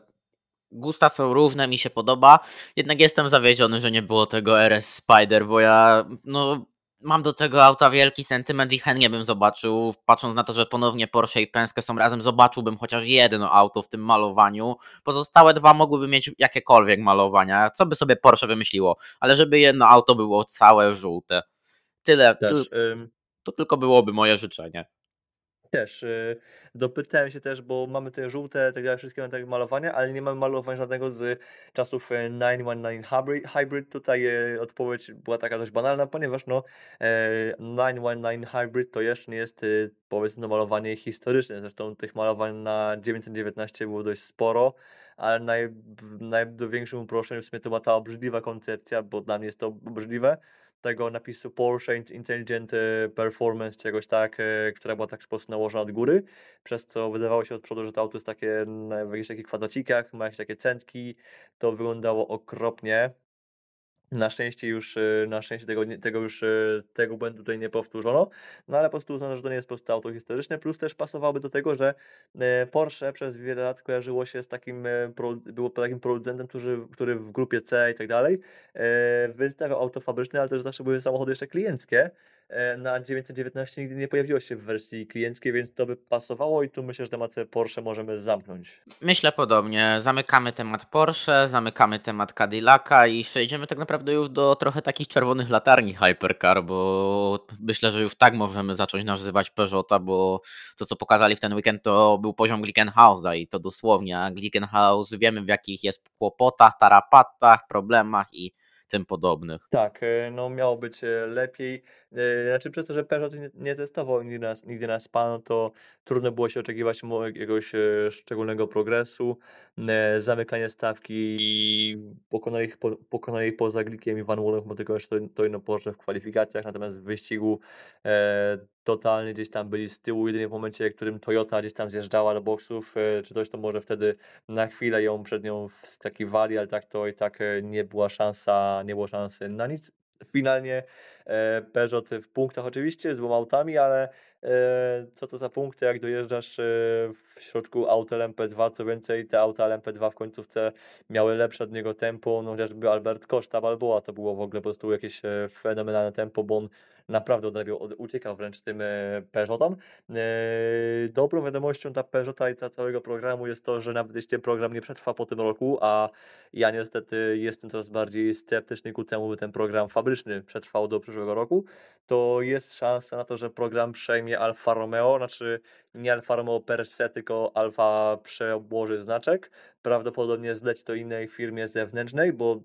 Gusta są różne, mi się podoba. Jednak jestem zawiedziony, że nie było tego RS Spider, bo ja no, mam do tego auta wielki sentyment i chętnie bym zobaczył. Patrząc na to, że ponownie Porsche i Penske są razem, zobaczyłbym chociaż jedno auto w tym malowaniu. Pozostałe dwa mogłyby mieć jakiekolwiek malowania. Co by sobie Porsche wymyśliło? Ale żeby jedno auto było całe żółte. Tyle. Też, ty, to tylko byłoby moje życzenie. Też, y, dopytałem się też, bo mamy te żółte, tak dalej, wszystkie mamy tak malowania, ale nie mamy malowań żadnego z czasów 919 e, Hybrid. Hybrid. Tutaj e, odpowiedź była taka dość banalna, ponieważ no 919 e, Hybrid to jeszcze nie jest powiedzmy malowanie historyczne. Zresztą tych malowań na 919 było dość sporo, ale naj, naj, do większym uproszczeniu w sumie to była ta obrzydliwa koncepcja, bo dla mnie jest to obrzydliwe tego napisu Porsche Intelligent e, Performance, czegoś tak, e, która była tak po prostu nałożona od góry, przez co wydawało się od przodu, że to auto jest takie w jakichś takich kwadracikach, ma jakieś takie centki, to wyglądało okropnie. Na szczęście już, y, na szczęście tego, tego już, y, tego błędu tutaj nie powtórzono, no ale po prostu uznano, że to nie jest po prostu auto historyczne, plus też pasowałoby do tego, że e, Porsche przez wiele lat kojarzyło się z takim, e, było takim producentem, który, który w grupie C i tak dalej e, wystawiał auto fabryczne, ale też zawsze były samochody jeszcze klienckie, na 919 nigdy nie pojawiło się w wersji klienckiej, więc to by pasowało i tu myślę, że temat Porsche możemy zamknąć. Myślę podobnie. Zamykamy temat Porsche, zamykamy temat Cadillaca i przejdziemy tak naprawdę już do trochę takich czerwonych latarni Hypercar, bo myślę, że już tak możemy zacząć nazywać Peugeota, bo to co pokazali w ten weekend to był poziom Glickenhausa i to dosłownie, a Glickenhaus wiemy w jakich jest kłopotach, tarapatach, problemach i tym podobnych. Tak, e, no miało być e, lepiej. E, znaczy przez to, że Peugeot nie, testował nigdy na, nigdy na SPA, no to trudno było się oczekiwać jakiegoś szczególnego progresu. Zamykanie stawki pokonali, po, pokonali poza Glikiem i Van Wolem, bo tylko jeszcze to, w kwalifikacjach, natomiast w wyścigu e, totalnie gdzieś tam byli z tyłu, jedynie w momencie, w którym Toyota gdzieś tam zjeżdżała do boksów, czy coś, to może wtedy na chwilę ją przed nią wskakiwali, ale tak to i tak nie była szansa, nie było szansy na nic. Finalnie e, Peugeot w punktach oczywiście z dwoma autami, ale e, co to za punkty, jak dojeżdżasz e, w środku auta LMP2, co więcej te auta LMP2 w końcówce miały lepsze od niego tempo, no chociażby Albert Koszta Balboa to było w ogóle po prostu jakieś e, fenomenalne tempo, bo on naprawdę odrabiał, uciekał wręcz tym e, Peugeotom. E, dobrą wiadomością dla Peugeota i dla całego programu jest to, że nawet jeśli program nie przetrwa po tym roku, a ja niestety jestem coraz bardziej sceptyczny ku temu, by ten program fabryczny przetrwał do przyszłego roku, to jest szansa na to, że program przejmie Alfa Romeo, znaczy nie Alfa Romeo per se, tylko Alfa przełoży znaczek. Prawdopodobnie zleci to innej firmie zewnętrznej, bo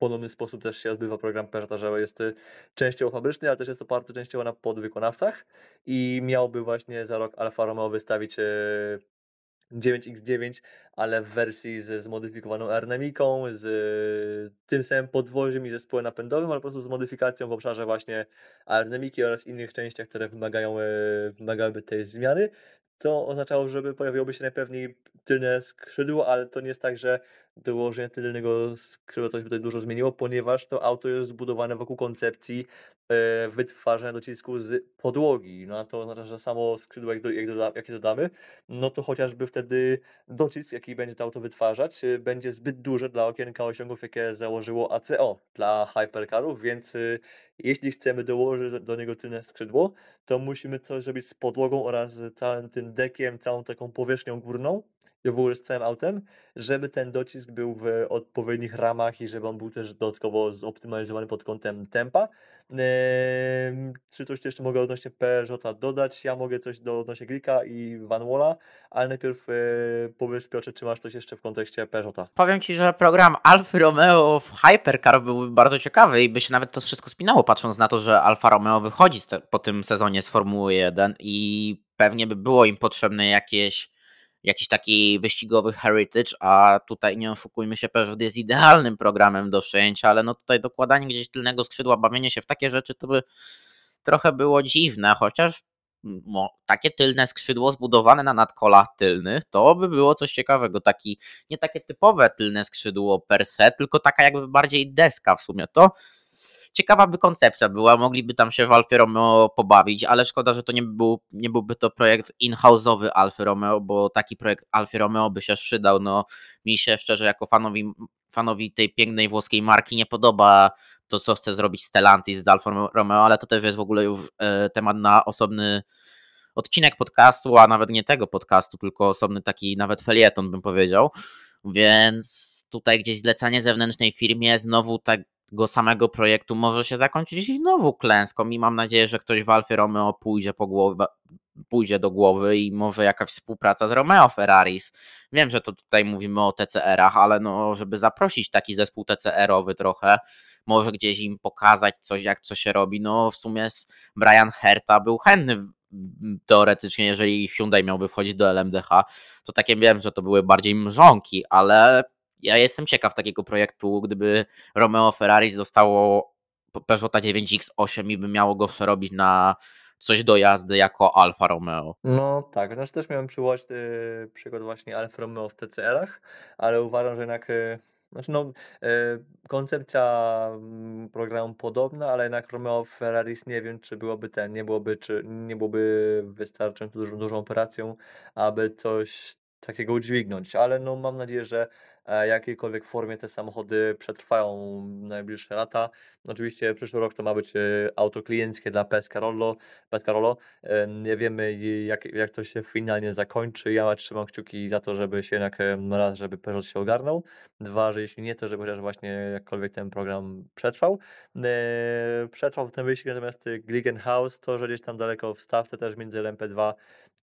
podobny sposób też się odbywa program że jest y, częściowo fabryczny, ale też jest oparty częściowo na podwykonawcach i miałby właśnie za rok Alfa Romeo wystawić y, 9X9, ale w wersji ze zmodyfikowaną aerodynamiką, z tym samym podwoziem i zespołem napędowym, ale po prostu z modyfikacją w obszarze właśnie aerodynamiki oraz innych częściach, które wymagają, wymagałyby tej zmiany. To oznaczało, żeby pojawiłoby się najpewniej tylne skrzydło, ale to nie jest tak, że dołożenie tylnego skrzydła coś by tutaj dużo zmieniło, ponieważ to auto jest zbudowane wokół koncepcji e, wytwarzania docisku z podłogi. No a to oznacza, że samo skrzydło, jak, do, jak, doda, jakie dodamy, no to chociażby wtedy docisk, jaki będzie to auto wytwarzać, e, będzie zbyt duży dla okienka osiągów, jakie założyło ACO dla hypercarów, więc e, jeśli chcemy dołożyć do niego tylne skrzydło, to musimy coś zrobić z podłogą oraz całym tym dekiem, całą taką powierzchnią górną i w ogóle z całym autem, żeby ten docisk był w odpowiednich ramach i żeby on był też dodatkowo zoptymalizowany pod kątem tempa. Czy coś jeszcze mogę odnośnie Peugeota dodać? Ja mogę coś do odnośnie Glika i Van Walla, ale najpierw e, powiedz Piotrze, czy masz coś jeszcze w kontekście Peugeota? Powiem Ci, że program Alfa Romeo w Hypercar był bardzo ciekawy i by się nawet to wszystko spinało, patrząc na to, że Alfa Romeo wychodzi po tym sezonie z Formuły 1 i pewnie by było im potrzebne jakieś jakiś taki wyścigowy heritage, a tutaj nie oszukujmy się, Peugeot jest idealnym programem do przejęcia, ale no tutaj dokładanie gdzieś tylnego skrzydła, bawienie się w takie rzeczy to by trochę było dziwne, chociaż no, takie tylne skrzydło zbudowane na nadkolach tylnych, to by było coś ciekawego. Taki, nie takie typowe tylne skrzydło per se, tylko taka jakby bardziej deska w sumie. To ciekawa by koncepcja była, mogliby tam się w Alfie Romeo pobawić, ale szkoda, że to nie, był, nie byłby to projekt in-house'owy Alfy Romeo, bo taki projekt Alfie Romeo by się przydał. No, mi się szczerze, jako fanowi, fanowi tej pięknej włoskiej marki nie podoba to, co chce zrobić Stellantis z Alfa Romeo, ale to też jest w ogóle już e, temat na osobny odcinek podcastu, a nawet nie tego podcastu, tylko osobny taki nawet felieton bym powiedział. Więc tutaj gdzieś zlecanie zewnętrznej firmie znowu tak tego samego projektu może się zakończyć znowu klęską i mam nadzieję, że ktoś w Alfie Romeo pójdzie, po głowę, pójdzie do głowy i może jakaś współpraca z Romeo Ferraris. Wiem, że to tutaj mówimy o TCR-ach, ale no, żeby zaprosić taki zespół TCR-owy trochę, może gdzieś im pokazać coś, jak co się robi. No w sumie Brian Herta był chętny teoretycznie, jeżeli Hyundai miałby wchodzić do LMDH, to takie wiem, że to były bardziej mrzonki, ale ja jestem ciekaw takiego projektu, gdyby Romeo Ferrari zostało Peugeota 9X8 i by miało go przerobić na coś do jazdy jako Alfa Romeo. No tak, znaczy też miałem przywołać y, przykład właśnie Alfa Romeo w TCR-ach, ale uważam, że jednak y, znaczy no, y, koncepcja mm, programu podobna, ale jednak Romeo Ferraris nie wiem, czy byłoby ten, nie byłoby, czy nie byłoby wystarczająco dużą, dużą operacją, aby coś takiego udźwignąć, ale no mam nadzieję, że e, jakiejkolwiek formie te samochody przetrwają najbliższe lata. Oczywiście przyszły rok to ma być e, auto klienckie dla Pescarolo, Pescarolo. E, nie wiemy jak, jak to się finalnie zakończy. Ja trzymam kciuki za to, żeby się jednak raz, żeby Peugeot się ogarnął. Dwa, że jeśli nie, to żeby chociaż właśnie jakkolwiek ten program przetrwał. Przetrwał ten wyścig, natomiast Glickenhaus to, że gdzieś tam daleko w stawce też między LMP2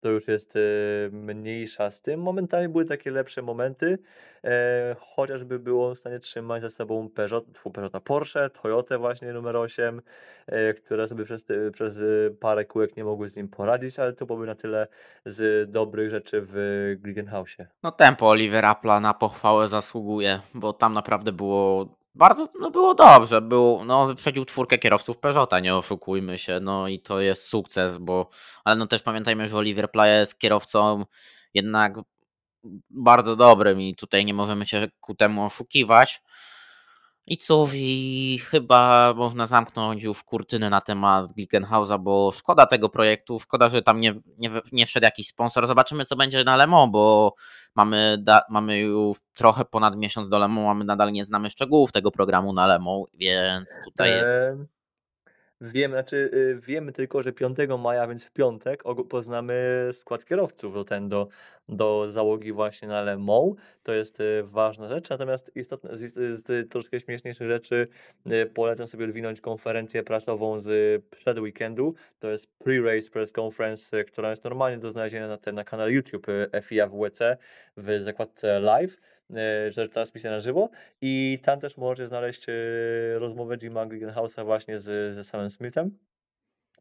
to już jest y, mniejsza z tym. Momentami były takie lepsze momenty, e, chociażby było w stanie trzymać za sobą Peugeot, Peugeota Porsche, Toyota właśnie numer 8, e, które sobie przez, przez y, parę kółek nie mogły z nim poradzić, ale to byłoby na tyle z dobrych rzeczy w Glickenhausie. No tempo Oliver Appla na pochwałę zasługuje, bo tam naprawdę było bardzo, no było dobrze, był, no wyprzedził czwórkę kierowców Peugeota, nie oszukujmy się, no i to jest sukces, bo, ale no też pamiętajmy, że Oliver Playa jest kierowcą jednak bardzo dobrym i tutaj nie możemy się ku temu oszukiwać. I cóż, i chyba można zamknąć już kurtynę na temat Glickenhausa, bo szkoda tego projektu, szkoda, że tam nie, nie, nie wszedł jakiś sponsor. Zobaczymy, co będzie na Le Mans, bo mamy, da, mamy już trochę ponad miesiąc do Le Mans, a my nadal nie znamy szczegółów tego programu na Le Mans, więc tutaj jest... Wiemy, znaczy, y, wiemy tylko, że 5 maja, więc w piątek poznamy skład kierowców do ten, do, do załogi właśnie na Le Mans. To jest y, ważna rzecz. Natomiast istotne, z, z troszkę śmieszniejszych rzeczy y, polecam sobie odwinąć konferencję prasową z przed weekendu. To jest pre-race press conference, która jest normalnie do znalezienia na, ten, na kanale YouTube FIA WC w zakładce live. E, że transmisja na żywo i tam też możecie znaleźć e, rozmowę Jima Glickenhausa właśnie z, ze samym Smithem.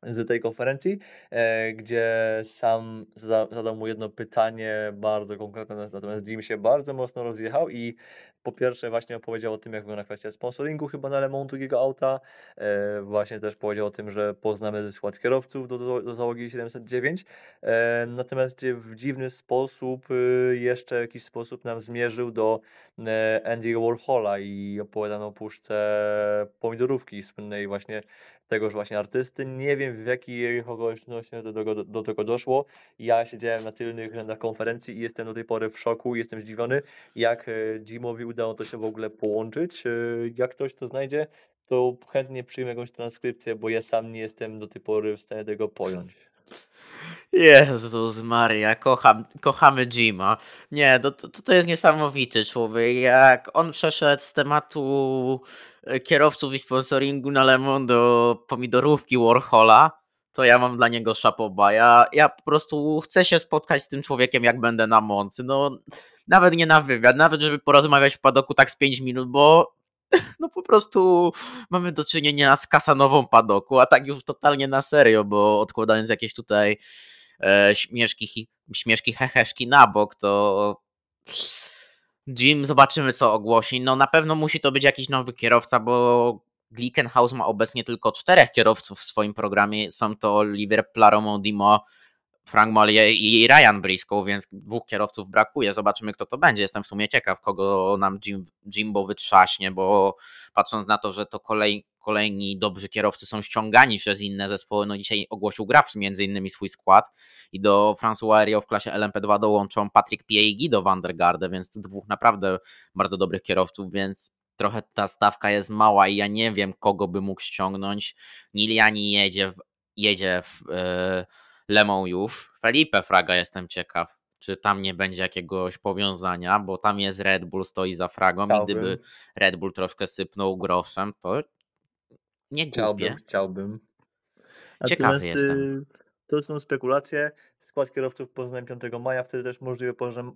Z tej konferencji, e, gdzie sam zada, zadał mu jedno pytanie bardzo konkretne, natomiast Jim się bardzo mocno rozjechał i po pierwsze właśnie opowiedział o tym, jak wygląda kwestia sponsoringu chyba na Le Mans drugiego auta, e, właśnie też powiedział o tym, że poznamy skład kierowców do, do, do załogi 709, e, natomiast w dziwny sposób y, jeszcze w jakiś sposób nam zmierzył do e, Andy Warhola i opowiadano o puszce pomidorówki słynnej właśnie tegoż właśnie artysty. Nie wiem w jakich okolicznościach do do, do tego doszło. Ja siedziałem na tylnych rzędach konferencji i jestem do tej pory w szoku, jestem zdziwiony, jak e, Jimowi udało to się w ogóle połączyć. E, jak ktoś to znajdzie, to chętnie przyjmę jakąś transkrypcję, bo ja sam nie jestem do tej pory w stanie tego pojąć. Jezus Maria, kocham, kochamy Jima. Nie, to, to, to jest niesamowity człowiek. Jak on przeszedł z tematu kierowców i sponsoringu na Lemon do pomidorówki Warhola, to ja mam dla niego szapoba. Ja, ja po prostu chcę się spotkać z tym człowiekiem, jak będę na Moncy. No, nawet nie na wywiad, nawet żeby porozmawiać w padoku tak z 5 minut, bo [laughs] no po prostu mamy do czynienia z kasanową padoku, a tak już totalnie na serio, bo odkładając jakieś tutaj e, śmieszki, śmieszki heheszki na bok, to Jim zobaczymy co ogłosi. No na pewno musi to być jakiś nowy kierowca, bo Glickenhaus ma obecnie tylko czterech kierowców w swoim programie. Są to Oliver Plaromo Dimo, Frank Mollier i Ryan Briscoe, więc dwóch kierowców brakuje. Zobaczymy, kto to będzie. Jestem w sumie ciekaw, kogo nam Jim, Jimbo wytrzaśnie, bo patrząc na to, że to kolej, kolejni dobrzy kierowcy są ściągani przez inne zespoły, no dzisiaj ogłosił Graf między innymi swój skład i do François Aeriot w klasie LMP2 dołączą Patrick Pie i Guido van der Garde, więc dwóch naprawdę bardzo dobrych kierowców, więc trochę ta stawka jest mała i ja nie wiem, kogo by mógł ściągnąć. Niliani jedzie w, jedzie w yy, Lemą już. Felipe Fraga jestem ciekaw, czy tam nie będzie jakiegoś powiązania, bo tam jest Red Bull, stoi za Fragą Chciałbym. i gdyby Red Bull troszkę sypnął groszem, to nie Chciałbym, głupie. chciałbym. Ciekawy Natomiast jestem. To są spekulacje. Skład kierowców poznań 5 maja, wtedy też możliwe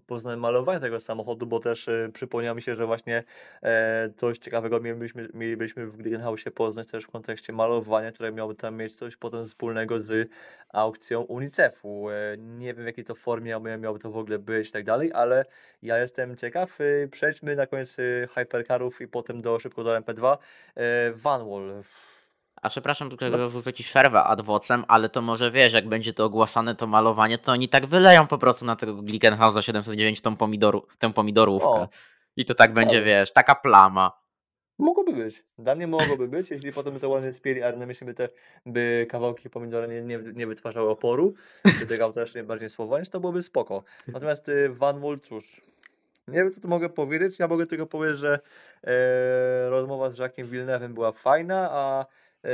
poznanie malowania tego samochodu, bo też y, przypomniało mi się, że właśnie e, coś ciekawego mielibyśmy, mielibyśmy w Greenhouse poznać też w kontekście malowania, które miałoby tam mieć coś potem wspólnego z aukcją UNICEF-u. E, nie wiem w jakiej to formie miałoby to w ogóle być i tak dalej, ale ja jestem ciekaw. Y, Przejdźmy na koniec y, hypercarów i potem do szybko do MP2. E, Vanwall. A przepraszam, No. tylko rzucę ci przerwę adwocem, ale to może wiesz, jak będzie to ogłaszane, to malowanie, to oni tak wyleją po prostu na tego Glickenhausa 709 tą, pomidoru, tę pomidorówkę. O, I to tak będzie, ale wiesz, taka plama. mogłoby być. Dla mnie mogłoby być, jeśli potem by to ładnie spieli, ale myślę, by te by kawałki pomidora nie, nie, nie wytwarzały oporu, by tego auta jeszcze bardziej spowolnić, to byłoby spoko. Natomiast y, Van Wool, cóż, nie wiem co tu mogę powiedzieć, ja mogę tylko powiedzieć, że e, rozmowa z Jacques'em Villeneuve'em była fajna, a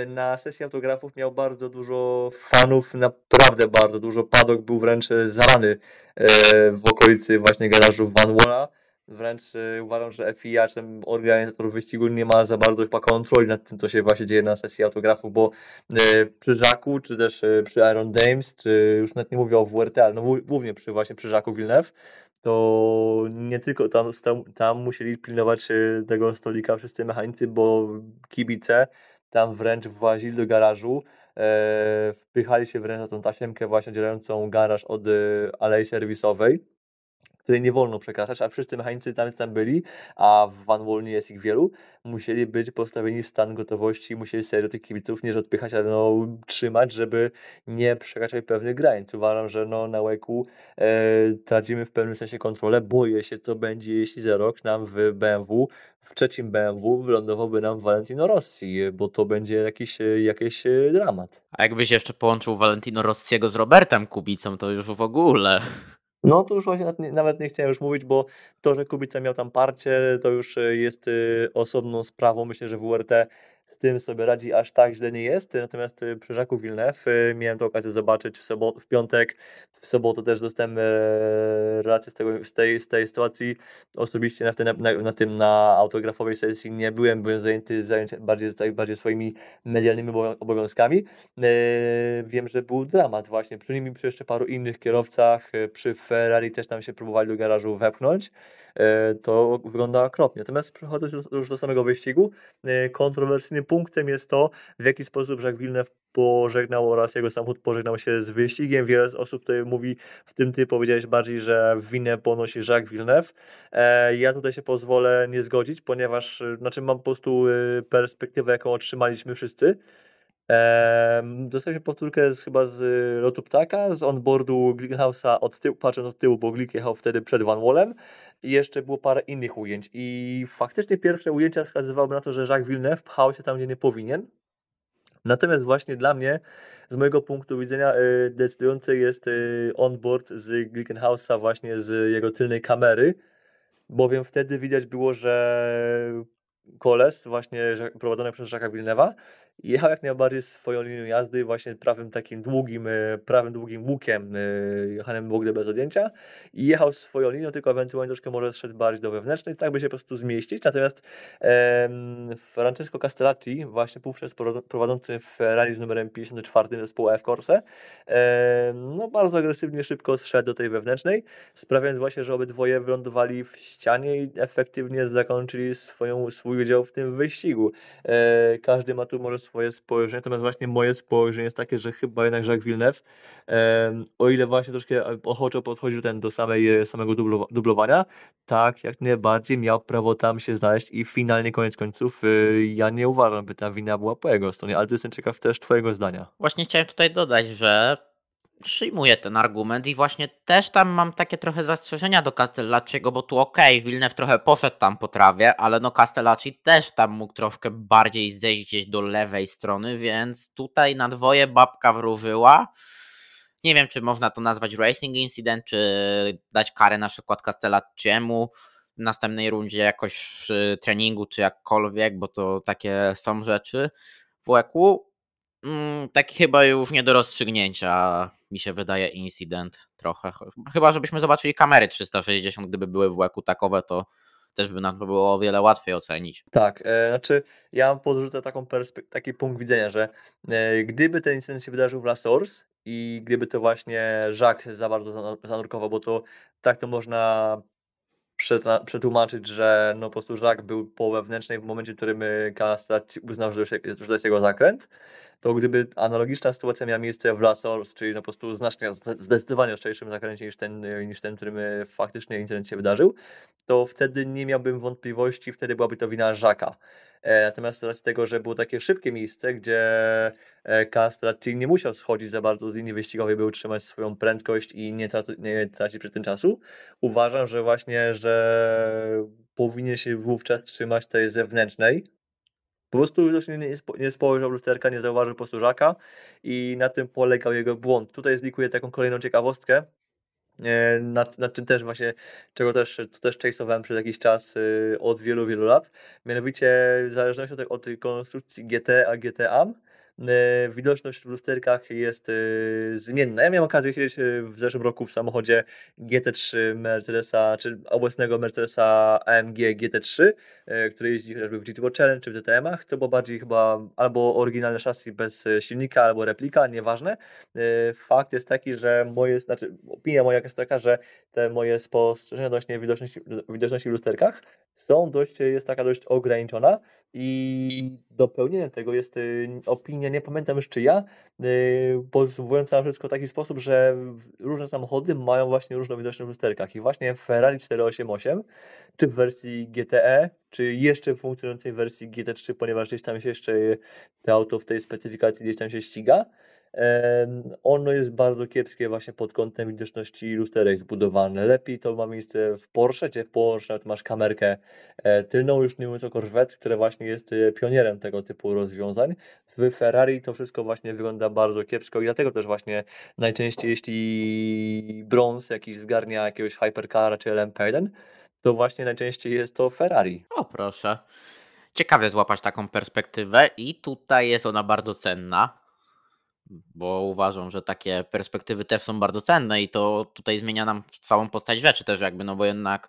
na sesji autografów miał bardzo dużo fanów, naprawdę bardzo dużo. Padok był wręcz e, zalany e, w okolicy właśnie garażu Van Walla. Wręcz e, uważam, że FIA, ten organizator wyścigu nie ma za bardzo chyba kontroli nad tym, co się właśnie dzieje na sesji autografów, bo przy Żaku, czy też przy Iron Dames, czy już nawet nie mówię o WRT, ale no, głó- głównie przy właśnie przy Żaku Villeneuve, to nie tylko tam, tam, tam musieli pilnować tego stolika wszyscy mechanicy, bo kibice tam wręcz włazili do garażu, e, wpychali się wręcz na tą tasiemkę właśnie oddzielającą garaż od e, alei serwisowej której nie wolno przekraczać, a wszyscy mechanicy tam, tam byli, a w Van Wall nie jest ich wielu, musieli być postawieni w stan gotowości, musieli serio tych kibiców nie że odpychać, ale no trzymać, żeby nie przekraczać pewnych granic. Uważam, że no na łeku e, tracimy w pewnym sensie kontrolę. Boję się, co będzie, jeśli za rok nam w BMW, w trzecim BMW wylądowałby nam Valentino Rossi, bo to będzie jakiś, e, jakiś e, dramat. A jakbyś jeszcze połączył Valentino Rossiego z Robertem Kubicą, to już w ogóle. No to już właśnie nawet nie, chciałem już mówić, bo to, że Kubica miał tam parcie, to już e, jest y, osobną sprawą. Myślę, że WRT z tym sobie radzi aż tak źle nie jest. Natomiast y, przy Żaku Villeneuve y, miałem tę okazję zobaczyć w, sobot, w piątek. W sobotę też dostałem e, relację z, tego, z, tej, z tej sytuacji. Osobiście na, na, na tym na autografowej sesji nie byłem, byłem zajęty, zajęty bardziej, tak, bardziej swoimi medialnymi obo- obowiązkami. E, wiem, że był dramat właśnie przy nim przy jeszcze paru innych kierowcach. e, Przy Ferrari też tam się próbowali do garażu wepchnąć. To wygląda okropnie. Natomiast przechodząc już, do samego wyścigu, kontrowersyjny dyskusyjnym punktem jest to, w jaki sposób Jacques Villeneuve pożegnał oraz jego samochód pożegnał się z wyścigiem. Wiele osób tutaj mówi, w tym ty powiedziałeś bardziej, że winę ponosi Jacques Villeneuve. E, ja tutaj się pozwolę nie zgodzić, ponieważ e, znaczy mam po prostu e, perspektywę, jaką otrzymaliśmy wszyscy. Ehm, dostaliśmy powtórkę z, chyba z lotu ptaka, z onboardu Glickenhausa od tyłu, patrząc od tyłu, bo Glick jechał wtedy przed Van Wallem i jeszcze było parę innych ujęć i faktycznie pierwsze ujęcia wskazywały na to, że Jacques Villeneuve pchał się tam, gdzie nie powinien. Natomiast właśnie dla mnie, z mojego punktu widzenia, y, decydujący jest y, onboard z Glickenhausa właśnie z jego tylnej kamery, bowiem wtedy widać było, że koles właśnie prowadzony przez Jacques'a Villeneuve'a jechał jak najbardziej swoją linią jazdy właśnie prawym takim długim, e, prawym długim łukiem e, jechanym w ogóle bez odjęcia i jechał swoją linią, tylko ewentualnie troszkę może szedł bardziej do wewnętrznej, tak by się po prostu zmieścić. Natomiast em, Francesco Castellacci, właśnie wówczas prowadzący w rally z numerem 54 zespołu F Corse, em, no bardzo agresywnie szybko zszedł do tej wewnętrznej, sprawiając właśnie, że obydwoje wylądowali w ścianie i efektywnie zakończyli swoją, swój udział w tym wyścigu. E, każdy ma tu może swoje spojrzenie, natomiast właśnie moje spojrzenie jest takie, że chyba jednak Jacques Villeneuve, e, o ile właśnie troszkę ochoczo podchodził ten do samej, samego dublo, dublowania, tak jak najbardziej miał prawo tam się znaleźć i finalnie koniec końców e, ja nie uważam, by ta wina była po jego stronie, ale to jestem ciekaw też twojego zdania. Właśnie chciałem tutaj dodać, że przyjmuję ten argument i właśnie też tam mam takie trochę zastrzeżenia do Castellacciego, bo tu okej, okay, Wilnew trochę poszedł tam po trawie, ale no Castellacci też tam mógł troszkę bardziej zejść gdzieś do lewej strony, więc tutaj na dwoje babka wróżyła. Nie wiem, czy można to nazwać racing incident, czy dać karę na przykład Castellacciemu w następnej rundzie jakoś w treningu, czy jakkolwiek, bo to takie są rzeczy w łeku. Taki chyba już nie do rozstrzygnięcia, mi się wydaje, incydent trochę. Chyba, żebyśmy zobaczyli kamery 360, gdyby były w łeku takowe, to też by nam to było o wiele łatwiej ocenić. Tak, e, znaczy ja podrzucę taką taki punkt widzenia, że e, gdyby ten incydent się wydarzył w La Source i gdyby to właśnie Jacques za bardzo zanurkował, bo to tak to można przetłumaczyć, że no po prostu Jacques był po wewnętrznej w momencie, w którym Kastrat uznał, że, to jest jego zakręt, to gdyby analogiczna sytuacja miała miejsce w Lasors, czyli no po prostu znacznie, zdecydowanie ostrzejszym zakręcie niż ten, niż ten, którym faktycznie incydent się wydarzył, to wtedy nie miałbym wątpliwości, wtedy byłaby to wina Żaka. E, natomiast z tego, że było takie szybkie miejsce, gdzie e, Castracci nie musiał schodzić za bardzo z linii wyścigowej, by utrzymać swoją prędkość i nie, traci, nie tracić przy tym czasu, uważam, że właśnie, że powinien się wówczas trzymać tej zewnętrznej, po prostu nie, nie spojrzał lusterka, nie zauważył po prostu Żaka i na tym polegał jego błąd. Tutaj zlikuję taką kolejną ciekawostkę, E, nad, nad czym też właśnie, czego też, to też chase'owałem przez jakiś czas y, od wielu, wielu lat. Mianowicie w zależności od, od konstrukcji GT a GTAM E, widoczność w lusterkach jest e, zmienna. Ja miałem okazję siedzieć e, w zeszłym roku w samochodzie GT3 Mercedesa, czy obecnego Mercedesa AMG GT3, który jeździ chociażby w GTO Challenge czy w DTM-ach. To było bardziej chyba albo oryginalne chassis bez silnika, albo replika, nieważne. Fakt jest taki, że moje, znaczy opinia moja jest taka, że te moje spostrzeżenia odnośnie widoczności, widoczności w lusterkach są dość, jest taka dość ograniczona i dopełnieniem tego jest opinia nie pamiętam już czyja, yy, podsumowując całe wszystko w taki sposób, że różne samochody mają właśnie różną widoczność w lusterkach i właśnie Ferrari 488, czy w wersji GTE, czy jeszcze w funkcjonującej wersji GT3, ponieważ gdzieś tam się jeszcze to auto w tej specyfikacji gdzieś tam się ściga, ono jest bardzo kiepskie właśnie pod kątem widoczności lusterek zbudowane. Lepiej to ma miejsce w Porsche, gdzie w Porsche nawet masz kamerkę e, tylną, już nie mówiąc o Corvette, które właśnie jest e, pionierem tego typu rozwiązań. W Ferrari to wszystko właśnie wygląda bardzo kiepsko i dlatego też właśnie najczęściej jeśli brąz jakiś zgarnia jakiegoś Hypercara czy LMP1, to właśnie najczęściej jest to Ferrari. O proszę. Ciekawie złapać taką perspektywę i tutaj jest ona bardzo cenna bo uważam, że takie perspektywy też są bardzo cenne i to tutaj zmienia nam całą postać rzeczy też jakby, no bo jednak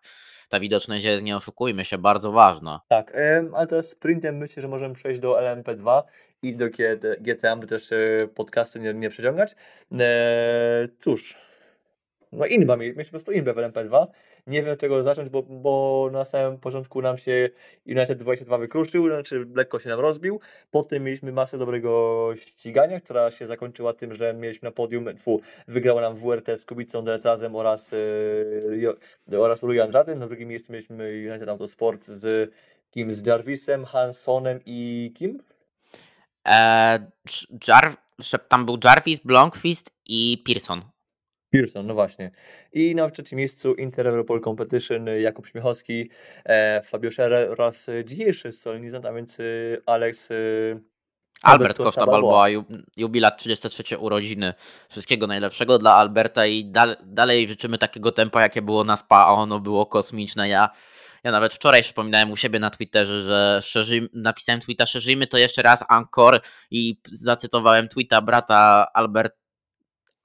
ta widoczność jest, nie oszukujmy się, bardzo ważna. Tak, ale teraz sprintem myślę, że możemy przejść do LMP2 i do GTA, by też e, podcastu nie, nie przeciągać. E, cóż, No inba, mieliśmy po prostu inbę w LMP2. Nie wiem czego zacząć, bo, bo na samym początku nam się United 22 wykruszył, znaczy lekko się nam rozbił. Potem mieliśmy masę dobrego ścigania, która się zakończyła tym, że mieliśmy na podium, tfu, wygrała nam WRT z Kubicą Deletrazem oraz, yy, oraz Rui Andrade. Na drugim miejscu mieliśmy United Autosport z kim? Z Jarvisem, Hansonem i kim? Eee, Jar tam był Jarvis, Blomqvist i Pearson. Pearson, no właśnie. I na trzecim miejscu Inter Europol Competition Jakub Śmiechowski, e, Fabio Scherer oraz dzisiejszy solenizant, a więc y, Alex y, Albert Costa Balboa, jubilat 33 urodziny. Wszystkiego najlepszego dla Alberta i dal, dalej życzymy takiego tempa, jakie było na SPA, a ono było kosmiczne. Ja, ja nawet wczoraj przypominałem u siebie na Twitterze, że szerzy, napisałem tweeta, szerzyjmy to jeszcze raz Ankor i zacytowałem tweeta brata Albert,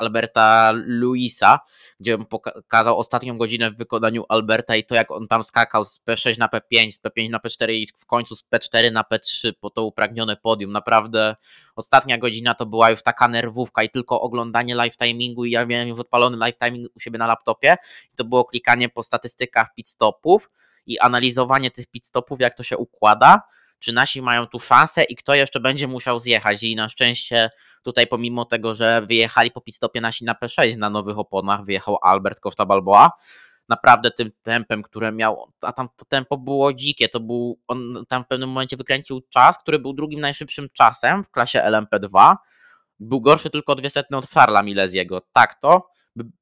Alberta Luisa, gdzie on pokazał ostatnią godzinę w wykonaniu Alberta i to jak on tam skakał z P6 na P5, z P5 na P4 i w końcu z P4 na P3 po to upragnione podium. Naprawdę ostatnia godzina to była już taka nerwówka i tylko oglądanie live timingu i ja miałem już odpalony live timing u siebie na laptopie to było klikanie po statystykach pit stopów i analizowanie tych pit stopów, jak to się układa, czy nasi mają tu szansę i kto jeszcze będzie musiał zjechać. I na szczęście Tutaj pomimo tego, że wyjechali po pitstopie nasi na P6 na nowych oponach, wyjechał Albert Costa Balboa, naprawdę tym tempem, które miał, a tam to tempo było dzikie, to był, on tam w pewnym momencie wykręcił czas, który był drugim najszybszym czasem w klasie LMP2, był gorszy tylko dwie setne od Farla Mileziego, tak to,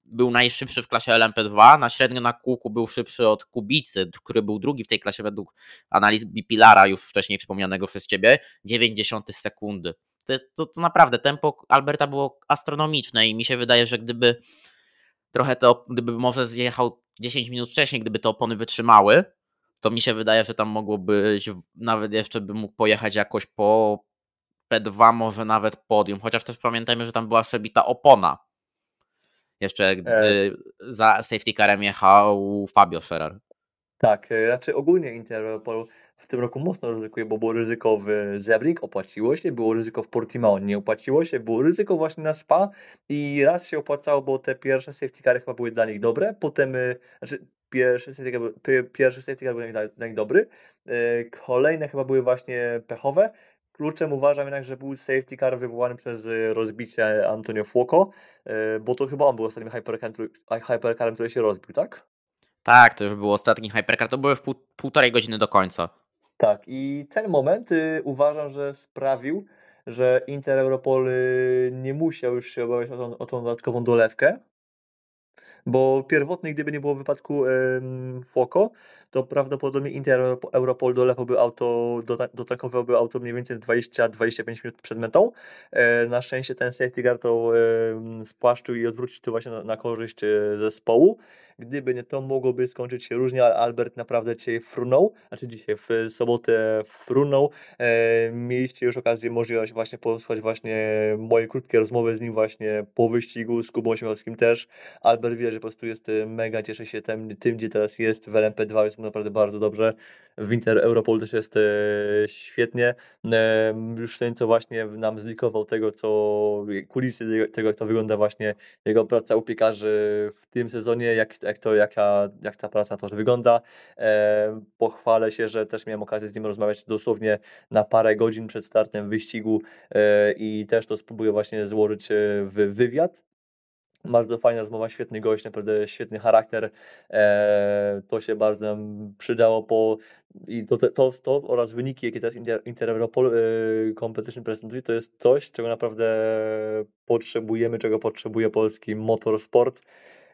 był najszybszy w klasie LMP2, na średnio na kółku był szybszy od Kubicy, który był drugi w tej klasie według analiz Bipilara, już wcześniej wspomnianego przez Ciebie, 90 sekundy to, jest, to, to naprawdę tempo Alberta było astronomiczne i mi się wydaje, że gdyby trochę to, gdyby może zjechał 10 minut wcześniej, gdyby te opony wytrzymały, to mi się wydaje, że tam mogło być, nawet jeszcze by mógł pojechać jakoś po P2, może nawet podium, chociaż też pamiętajmy, że tam była przebita opona. Jeszcze gdy e... za safety carem jechał Fabio Scherer. Tak, e, znaczy ogólnie Interpol w tym roku mocno ryzykuje, bo było ryzyko w Zebring, opłaciło się, było ryzyko w Portimao, nie opłaciło się, było ryzyko właśnie na Spa i raz się opłacało, bo te pierwsze safety cary chyba były dla nich dobre, potem, e, znaczy pierwszy safety car, pierwszy safety car był dla nich dobry, e, kolejne chyba były właśnie pechowe, Kluczem uważam jednak, że był safety car wywołany przez rozbicie Antonio Fuoco, bo to chyba on był ostatnim hypercarem, który się rozbił, tak? Tak, to już był ostatni hypercar, to było już pół, półtorej godziny do końca. Tak, i ten moment y, uważam, że sprawił, że Inter Europol y, nie musiał już się obawiać o tą, o tą dodatkową dolewkę, bo pierwotnie, gdyby nie było wypadku Foco, to prawdopodobnie Inter Europol dolepałby auto, dotankowałby auto mniej więcej 20-25 minut przed metą. E, na szczęście ten safety car to spłaszczył i odwrócił to właśnie na, korzyść e, zespołu. Gdyby nie to, mogłoby skończyć się różnie, ale Albert naprawdę dzisiaj frunął, znaczy dzisiaj w sobotę frunął. E, mieliście już okazję, możliwość właśnie posłuchać właśnie mojej krótkiej rozmowy z nim właśnie po wyścigu, z Kubą Śmiałowskim też. Albert że po prostu jest mega, cieszy się tym, tym gdzie teraz jest w LMP2, jest naprawdę bardzo dobrze. W Winter Europol też jest e, świetnie. E, już ten, co właśnie nam zlikował tego, co kulisy tego, jak to wygląda właśnie jego praca u piekarzy w tym sezonie, jak, jak, to, jaka, jak ta praca to wygląda. E, pochwalę się, że też miałem okazję z nim rozmawiać dosłownie na parę godzin przed startem wyścigu i też to spróbuję właśnie złożyć w wywiad bardzo fajna rozmowa, świetny gość, naprawdę świetny charakter. E, to się bardzo nam przydało po i to, to, to oraz wyniki, jakie teraz Inter, Inter Europol e, Competition prezentuje, to jest coś, czego naprawdę potrzebujemy, czego potrzebuje polski motorsport.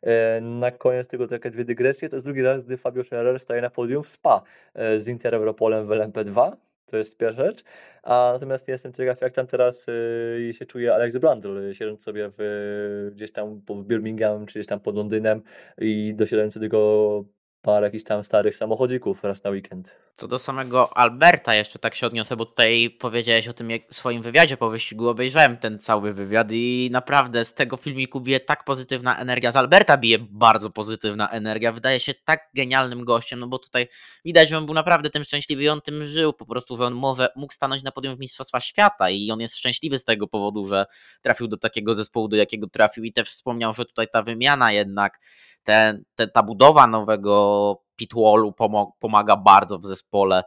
E, na koniec tego takie dwie dygresje. To jest drugi raz, gdy Fabio Scherer staje na podium w SPA e, z Inter Europolem w LMP2. To jest pierwsza rzecz. A natomiast jestem ciekaw, jak tam teraz y, się czuje Alex Brandl, siedząc sobie w, gdzieś tam w Birmingham, czy gdzieś tam pod Londynem i dosiadając do tego parę jakichś tam starych samochodzików raz na weekend. Co do samego Alberta jeszcze tak się odniosę, bo tutaj powiedziałeś o tym jak w swoim wywiadzie po wyścigu, obejrzałem ten cały wywiad i naprawdę z tego filmiku bije tak pozytywna energia, z Alberta bije bardzo pozytywna energia, wydaje się tak genialnym gościem, no bo tutaj widać, że on był naprawdę tym szczęśliwy i on tym żył, po prostu, że on może, mógł stanąć na podium Mistrzostwa Świata i on jest szczęśliwy z tego powodu, że trafił do takiego zespołu, do jakiego trafił i też wspomniał, że tutaj ta wymiana jednak te, te, ta budowa nowego pitwallu pomaga bardzo w zespole.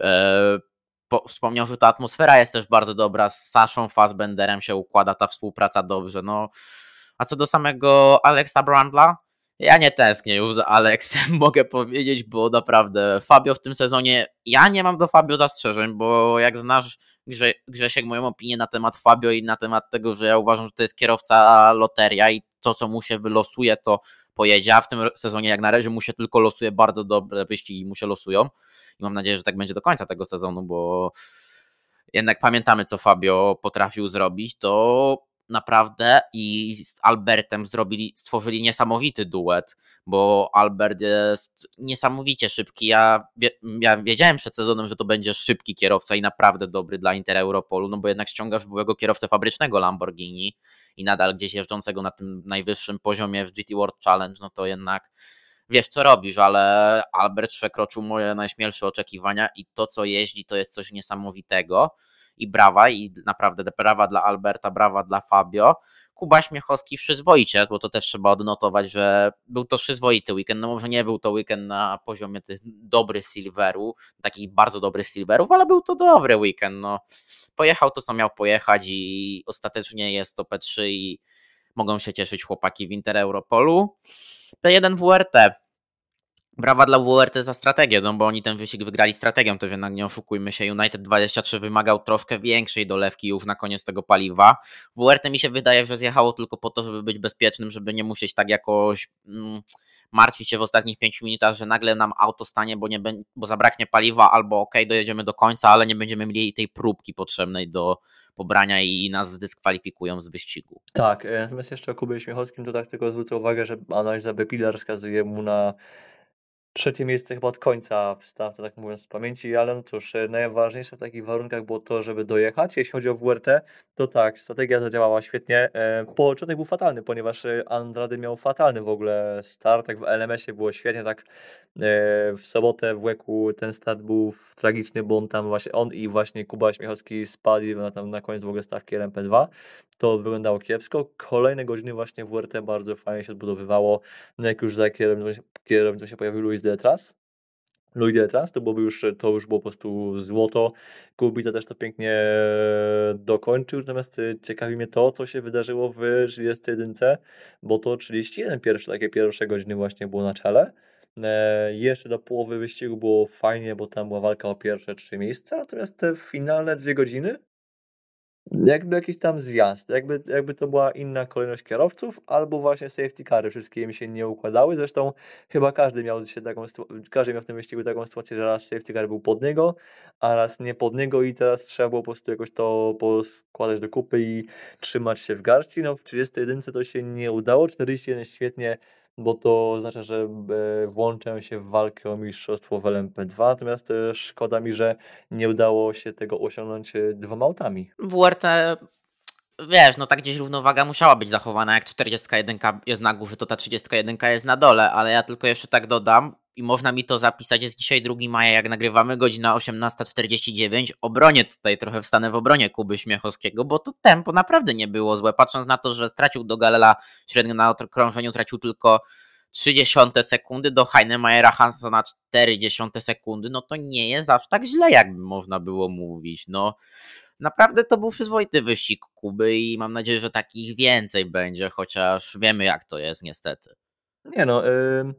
E, po, wspomniał, że ta atmosfera jest też bardzo dobra. Z Saszą Fassbenderem się układa ta współpraca dobrze. No, a co do samego Alexa Brandla, ja nie tęsknię już za Aleksem, [laughs] mogę powiedzieć, bo naprawdę Fabio w tym sezonie, ja nie mam do Fabio zastrzeżeń, bo jak znasz Grze, Grzesiek moją opinię na temat Fabio i na temat tego, że ja uważam, że to jest kierowca loteria i to, co mu się wylosuje, to pojedzie, a w tym sezonie jak na razie mu się tylko losuje bardzo dobre wyścigi, mu się losują. I mam nadzieję, że tak będzie do końca tego sezonu, bo jednak pamiętamy, co Fabio potrafił zrobić, to naprawdę i z Albertem zrobili, stworzyli niesamowity duet, bo Albert jest niesamowicie szybki. Ja, ja wiedziałem przed sezonem, że to będzie szybki kierowca i naprawdę dobry dla Inter Europolu, no bo jednak ściągasz byłego kierowcę fabrycznego Lamborghini i nadal gdzieś jeżdżącego na tym najwyższym poziomie w GT World Challenge, no to jednak wiesz co robisz, ale Albert przekroczył moje najśmielsze oczekiwania i to co jeździ to jest coś niesamowitego i brawa i naprawdę brawa dla Alberta, brawa dla Fabio. Kuba Śmiechowski przyzwoicie, bo to też trzeba odnotować, że był to przyzwoity weekend, no może nie był to weekend na poziomie tych dobrych silveru, takich bardzo dobrych silverów, ale był to dobry weekend, no. Pojechał to, co miał pojechać i ostatecznie jest to P3 i mogą się cieszyć chłopaki w Inter Europolu. P1 WRT Brawa dla WRT za strategię, no bo oni ten wyścig wygrali strategią, to jednak nie oszukujmy się, United 23 wymagał troszkę większej dolewki już na koniec tego paliwa. WRT mi się wydaje, że zjechało tylko po to, żeby być bezpiecznym, żeby nie musieć tak jakoś mm, martwić się w ostatnich 5 minutach, że nagle nam auto stanie, bo, nie, bo zabraknie paliwa, albo ok, dojedziemy do końca, ale nie będziemy mieli tej próbki potrzebnej do pobrania i nas zdyskwalifikują z wyścigu. Tak, e, natomiast jeszcze o Kubie Śmiechowskim to tak tylko zwrócę uwagę, że analiza Bepilar wskazuje mu na trzecie miejsce chyba od końca w stawce, tak mówiąc z pamięci, ale no cóż, e, najważniejsze w takich warunkach było to, żeby dojechać. Jeśli chodzi o WRT, to tak, strategia zadziałała świetnie. E, początek był fatalny, ponieważ e, Andrade miał fatalny w ogóle start, tak w LMS-ie było świetnie, tak w sobotę w Łeku ten start był tragiczny, bo on tam właśnie, on i właśnie Kuba Śmiechowski spadli na, tam na koniec w ogóle stawki LMP2. To wyglądało kiepsko. Kolejne godziny właśnie WRT bardzo fajnie się odbudowywało. No jak już za kierownicą, kierownicą się pojawił Luis Detras. Louis Detras, to byłoby już, to już było po prostu złoto. Kubica też to pięknie dokończył, natomiast y, ciekawi mnie to, co się wydarzyło w 31, bo to 31 pierwsze, takie pierwsze godziny właśnie było na czele. E, jeszcze do połowy wyścigu było fajnie, bo tam była walka o pierwsze trzy miejsca, natomiast te finalne dwie godziny jakby jakiś tam zjazd, jakby, jakby to była inna kolejność kierowców, albo właśnie safety cary, wszystkie mi się nie układały, zresztą chyba każdy miał, się taką, każdy miał w tym wyścigu taką sytuację, że raz safety car był pod niego, a raz nie pod niego i teraz trzeba było po prostu jakoś to poskładać do kupy i trzymać się w garści, no w 31 to się nie udało, 41 świetnie bo to oznacza, że e, włączę się w walkę o mistrzostwo w LMP2, natomiast e, szkoda mi, że nie udało się tego osiągnąć e, dwoma autami. WRT wiesz, no tak gdzieś równowaga musiała być zachowana, jak 41 jest na górze, to ta 31 jest na dole, ale ja tylko jeszcze tak dodam, i można mi to zapisać, jest dzisiaj 2 maja, jak nagrywamy, godzina 18.49. Obronie tutaj trochę wstanę w obronie Kuby Śmiechowskiego, bo to tempo naprawdę nie było złe. Patrząc na to, że stracił do Galela średnio na okrążeniu, tracił tylko 30 sekundy, do Heinemajera Hansona 40 sekundy, no to nie jest aż tak źle, jakby można było mówić. No, naprawdę to był przyzwoity wyścig Kuby i mam nadzieję, że takich więcej będzie, chociaż wiemy jak to jest niestety. Nie no, yy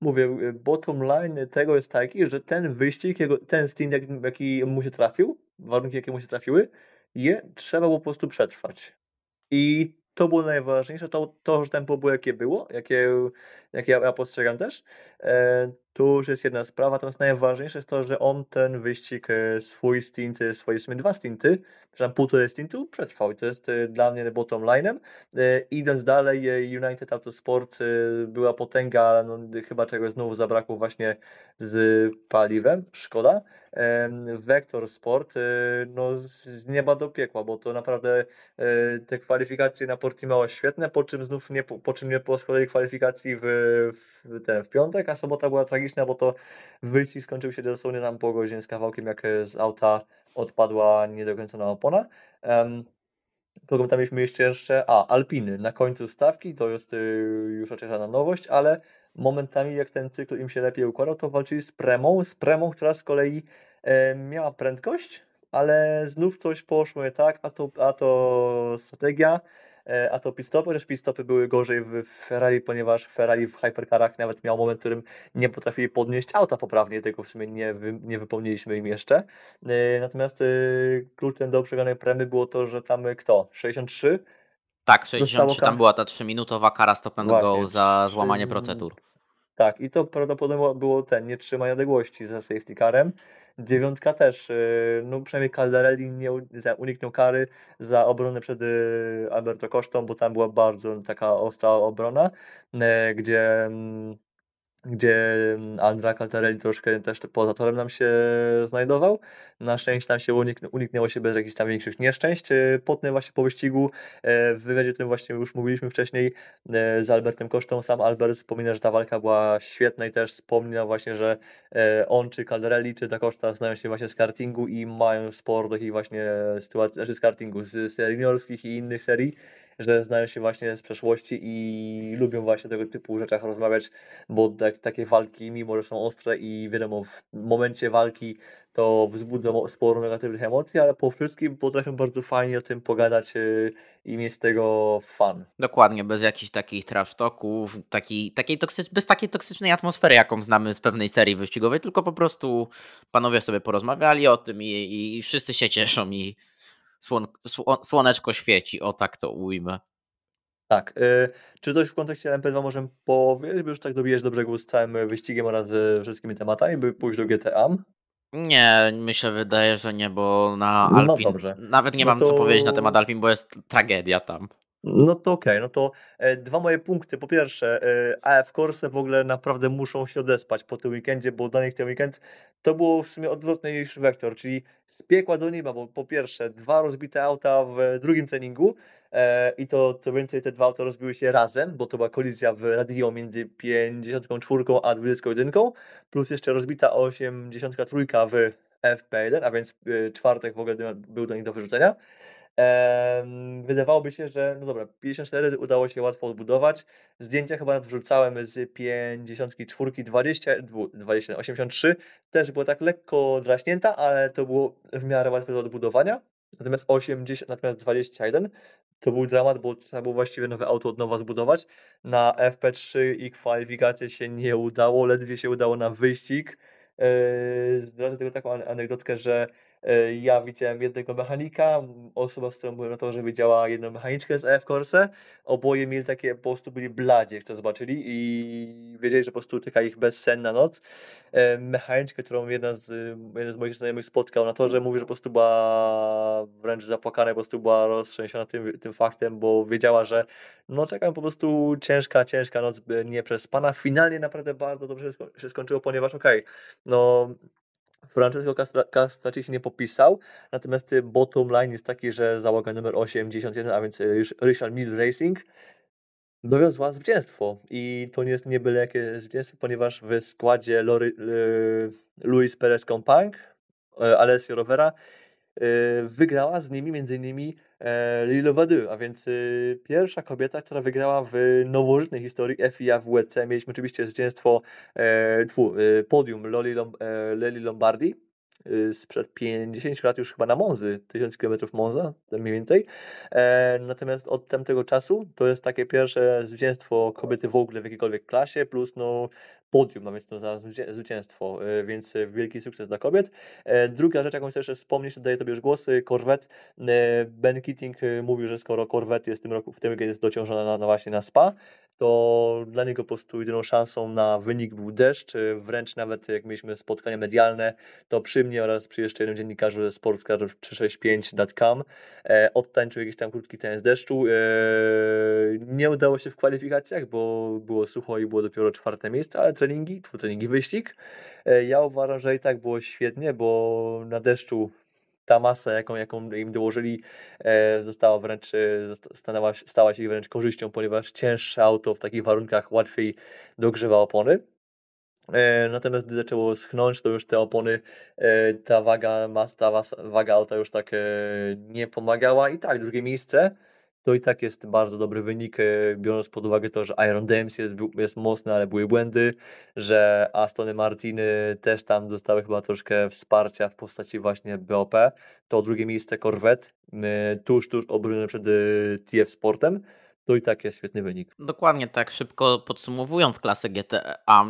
mówię, y, bottom line tego jest taki, że ten wyścig, ten stint, jaki mu się trafił, warunki, jakie mu się trafiły, je trzeba było po prostu przetrwać. I to było najważniejsze, to, to że tempo było jakie było, jakie, jakie ja, ja postrzegam też. Tu już jest jedna sprawa, natomiast najważniejsze jest to, że on ten wyścig, e, swój stint, e, swoje w sumie 2 stinty, tam półtorej stintu przetrwał i to jest e, dla mnie bottom line'em. Idąc dalej, United Autosports była potęga, ale no, chyba czegoś znowu zabrakło właśnie z paliwem, szkoda. Vector Sport no, z nieba do piekła, bo to naprawdę te kwalifikacje na Portimao świetne, po czym znów nie, po czym nie było kwalifikacji w, w, ten, w piątek, a sobota była tragiczna, bo to wyścig skończył się dosłownie tam po godzinie z kawałkiem, jak z auta odpadła niedokręcona opona. Um, Kogo tam mieliśmy jeszcze, jeszcze? A, Alpiny na końcu stawki, to jest y, już raczej żadna nowość, ale momentami jak ten cykl im się lepiej układał, to walczyli z Premą, z Premą, która z kolei e, miała prędkość, ale znów coś poszło nie tak, a to, a to strategia, e, a to pit-stopy, chociaż pit-stopy były gorzej w Ferrari, ponieważ Ferrari w hypercarach nawet miał moment, w którym nie potrafili podnieść auta poprawnie, tego w sumie nie, nie wypomnieliśmy im jeszcze. E, natomiast e, kluczem do przegranej premy było to, że tam kto? 63? Tak, 63 tam była ta 3-minutowa kara stop and Właśnie, go za 3 złamanie procedur. Tak, i to prawdopodobnie było ten, nie trzymanie odległości za safety carem. Dziewiątka też, y, no przynajmniej Caldarelli nie uniknął kary za obronę przed y, Alberto Kosztą, bo tam była bardzo taka ostra obrona, y, gdzie mm, gdzie mm, Andra Caltarelli troszkę też poza torem nam się znajdował. Na szczęście tam się unik uniknęło się bez jakichś tam większych nieszczęść. E, potem właśnie po wyścigu e, w wywiadzie tym właśnie już mówiliśmy wcześniej e, z Albertem Kosztą. Sam Albert wspomina, że ta walka była świetna i też wspomina właśnie, że on czy Caldarelli czy ta Koszta znają się właśnie z kartingu i mają sporo takich właśnie sytuacji, znaczy z kartingu, z serii juniorskich i innych serii, że znają się właśnie z przeszłości i lubią właśnie tego typu rzeczach rozmawiać, bo tak, takie walki, mimo że są ostre i wiadomo, w momencie walki to wzbudza sporo negatywnych emocji, ale po wszystkim potrafią bardzo fajnie o tym pogadać y, i mieć z tego fan. Dokładnie, bez jakichś takich trash talków, taki, takiej toksycz, bez takiej toksycznej atmosfery, jaką znamy z pewnej serii wyścigowej, tylko po prostu panowie sobie porozmawiali o tym i, i wszyscy się cieszą i słon, słoneczko świeci, o tak to ujmę. Tak. Y, czy coś w kontekście MP2 możemy powiedzieć, by już tak dobijesz do brzegu z całym wyścigiem oraz wszystkimi tematami, by pójść do GTA? Nie, mi się wydaje, że nie, bo na No Alpin dobrze. nawet nie No mam co powiedzieć na to temat Alpin, bo jest tragedia tam. No to okej, no to e, dwa moje punkty. Po pierwsze, e, AF Corse w ogóle naprawdę muszą się odespać po tym weekendzie, bo dla nich ten weekend to było w sumie odwrotny niż wektor, czyli z piekła do nieba, bo po pierwsze dwa rozbite auta w drugim treningu e, i to co więcej te dwa auta rozbiły się razem, bo to była kolizja w radio między 54 a 21, plus jeszcze rozbita 83 w FP1, a więc e, czwartek w ogóle był do nich do wyrzucenia. Wydawałoby się, że no dobra, 54 udało się łatwo odbudować. Zdjęcia chyba nadwrzucałem z 54, 20, 20, 83. Też było tak lekko draśnięta, ale to było w miarę łatwe do odbudowania. Natomiast 80, natomiast 21 to był dramat, bo trzeba było właściwie nowe auto od nowa zbudować. Na FP3 i kwalifikacje się nie udało, ledwie się udało na wyścig. Zdradzę tylko taką anegdotkę, że ja widziałem jednego mechanika, osoba, z którą byłem na to, że widziała jedną mechaniczkę z EF Corse. Oboje mieli takie, po prostu byli bladzie, jak to zobaczyli i wiedzieli, że po prostu czeka ich bezsenna noc. Yy, mechaniczkę, którą jedna z, jeden z moich znajomych spotkał na to, że mówi, że po prostu była wręcz zapłakana, po prostu była roztrzęsiona tym, tym faktem, bo wiedziała, że no czekam po prostu ciężka, ciężka noc, nie przez pana. Finalnie naprawdę bardzo dobrze się skończyło, ponieważ okej, okay, no Francesco Castracci się nie popisał, natomiast y, bottom line jest taki, że załoga numer 81, a więc y, już Richard Mill Racing dowiozła zwycięstwo i to nie jest nie byle jakie zwycięstwo, ponieważ w składzie Lory, y, Luis Perez Compang, Alessio Rovera wygrała z nimi m.in. Lilo Wadu, a więc pierwsza kobieta, która wygrała w nowożytnej historii FIA w WEC. Mieliśmy oczywiście zwycięstwo e, tfu, podium Loli Lom, Leli Lombardi sprzed 50 lat już chyba na Monzy, 1000 km Monza, mniej więcej. E, natomiast od tamtego czasu to jest takie pierwsze zwycięstwo kobiety w ogóle w jakiejkolwiek klasie, plus no podium, a więc to zaraz zwycięstwo, e, więc wielki sukces dla kobiet. E, druga rzecz, jaką chcę jeszcze wspomnieć, daję Tobie już głosy, Corvette. Ben Keating mówił, że skoro Corvette jest w tym roku, w tym jest dociążona na, na właśnie na SPA, to dla niego po prostu jedyną szansą na wynik był deszcz, wręcz nawet jak mieliśmy spotkania medialne, to przy mnie oraz przy jeszcze jednym dziennikarzu ze sportscar365.com e, odtańczył jakiś tam krótki taniec deszczu. E, nie udało się w kwalifikacjach, bo było sucho i było dopiero czwarte miejsce, ale treningi, treningi wyścig. E, ja uważam, że i tak było świetnie, bo na deszczu ta masa, jaką, jaką im dołożyli, e, została wręcz, e, stała, stała się wręcz korzyścią, ponieważ cięższe auto w takich warunkach łatwiej dogrzewa opony. E, natomiast gdy zaczęło schnąć, to już te opony, ta waga, mas, ta waga auta już tak nie pomagała. I tak, drugie miejsce to i tak jest bardzo dobry wynik, e, biorąc pod uwagę to, że Iron Dams jest, jest mocny, ale były błędy, że Astony Martiny też tam dostały chyba troszkę wsparcia w postaci właśnie BOP. To drugie miejsce Corvette, tuż, tuż obronione przed e, TF Sportem. To i tak jest świetny wynik. Dokładnie tak, szybko podsumowując klasę GTA,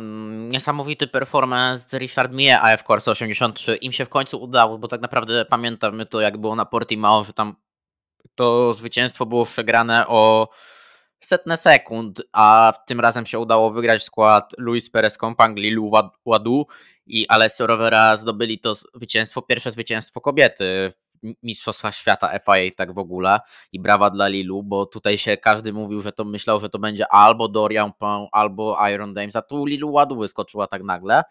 niesamowity performance Richard Mie AF Corse 83. Im się w końcu udało, bo tak naprawdę pamiętamy to, jak było na Portimao, że tam to zwycięstwo było przegrane o setne sekund, a tym razem się udało wygrać skład Luis Perez Compang, Lilu Wadu i Alessio Rovera zdobyli to zwycięstwo, pierwsze zwycięstwo kobiety Mistrzostwa Świata FIA tak w ogóle i brawa dla Lilu, bo tutaj się każdy mówił, że to myślał, że to będzie albo Dorian Pong, albo Iron Dames, a tu Lilu Ładu wyskoczyła tak nagle.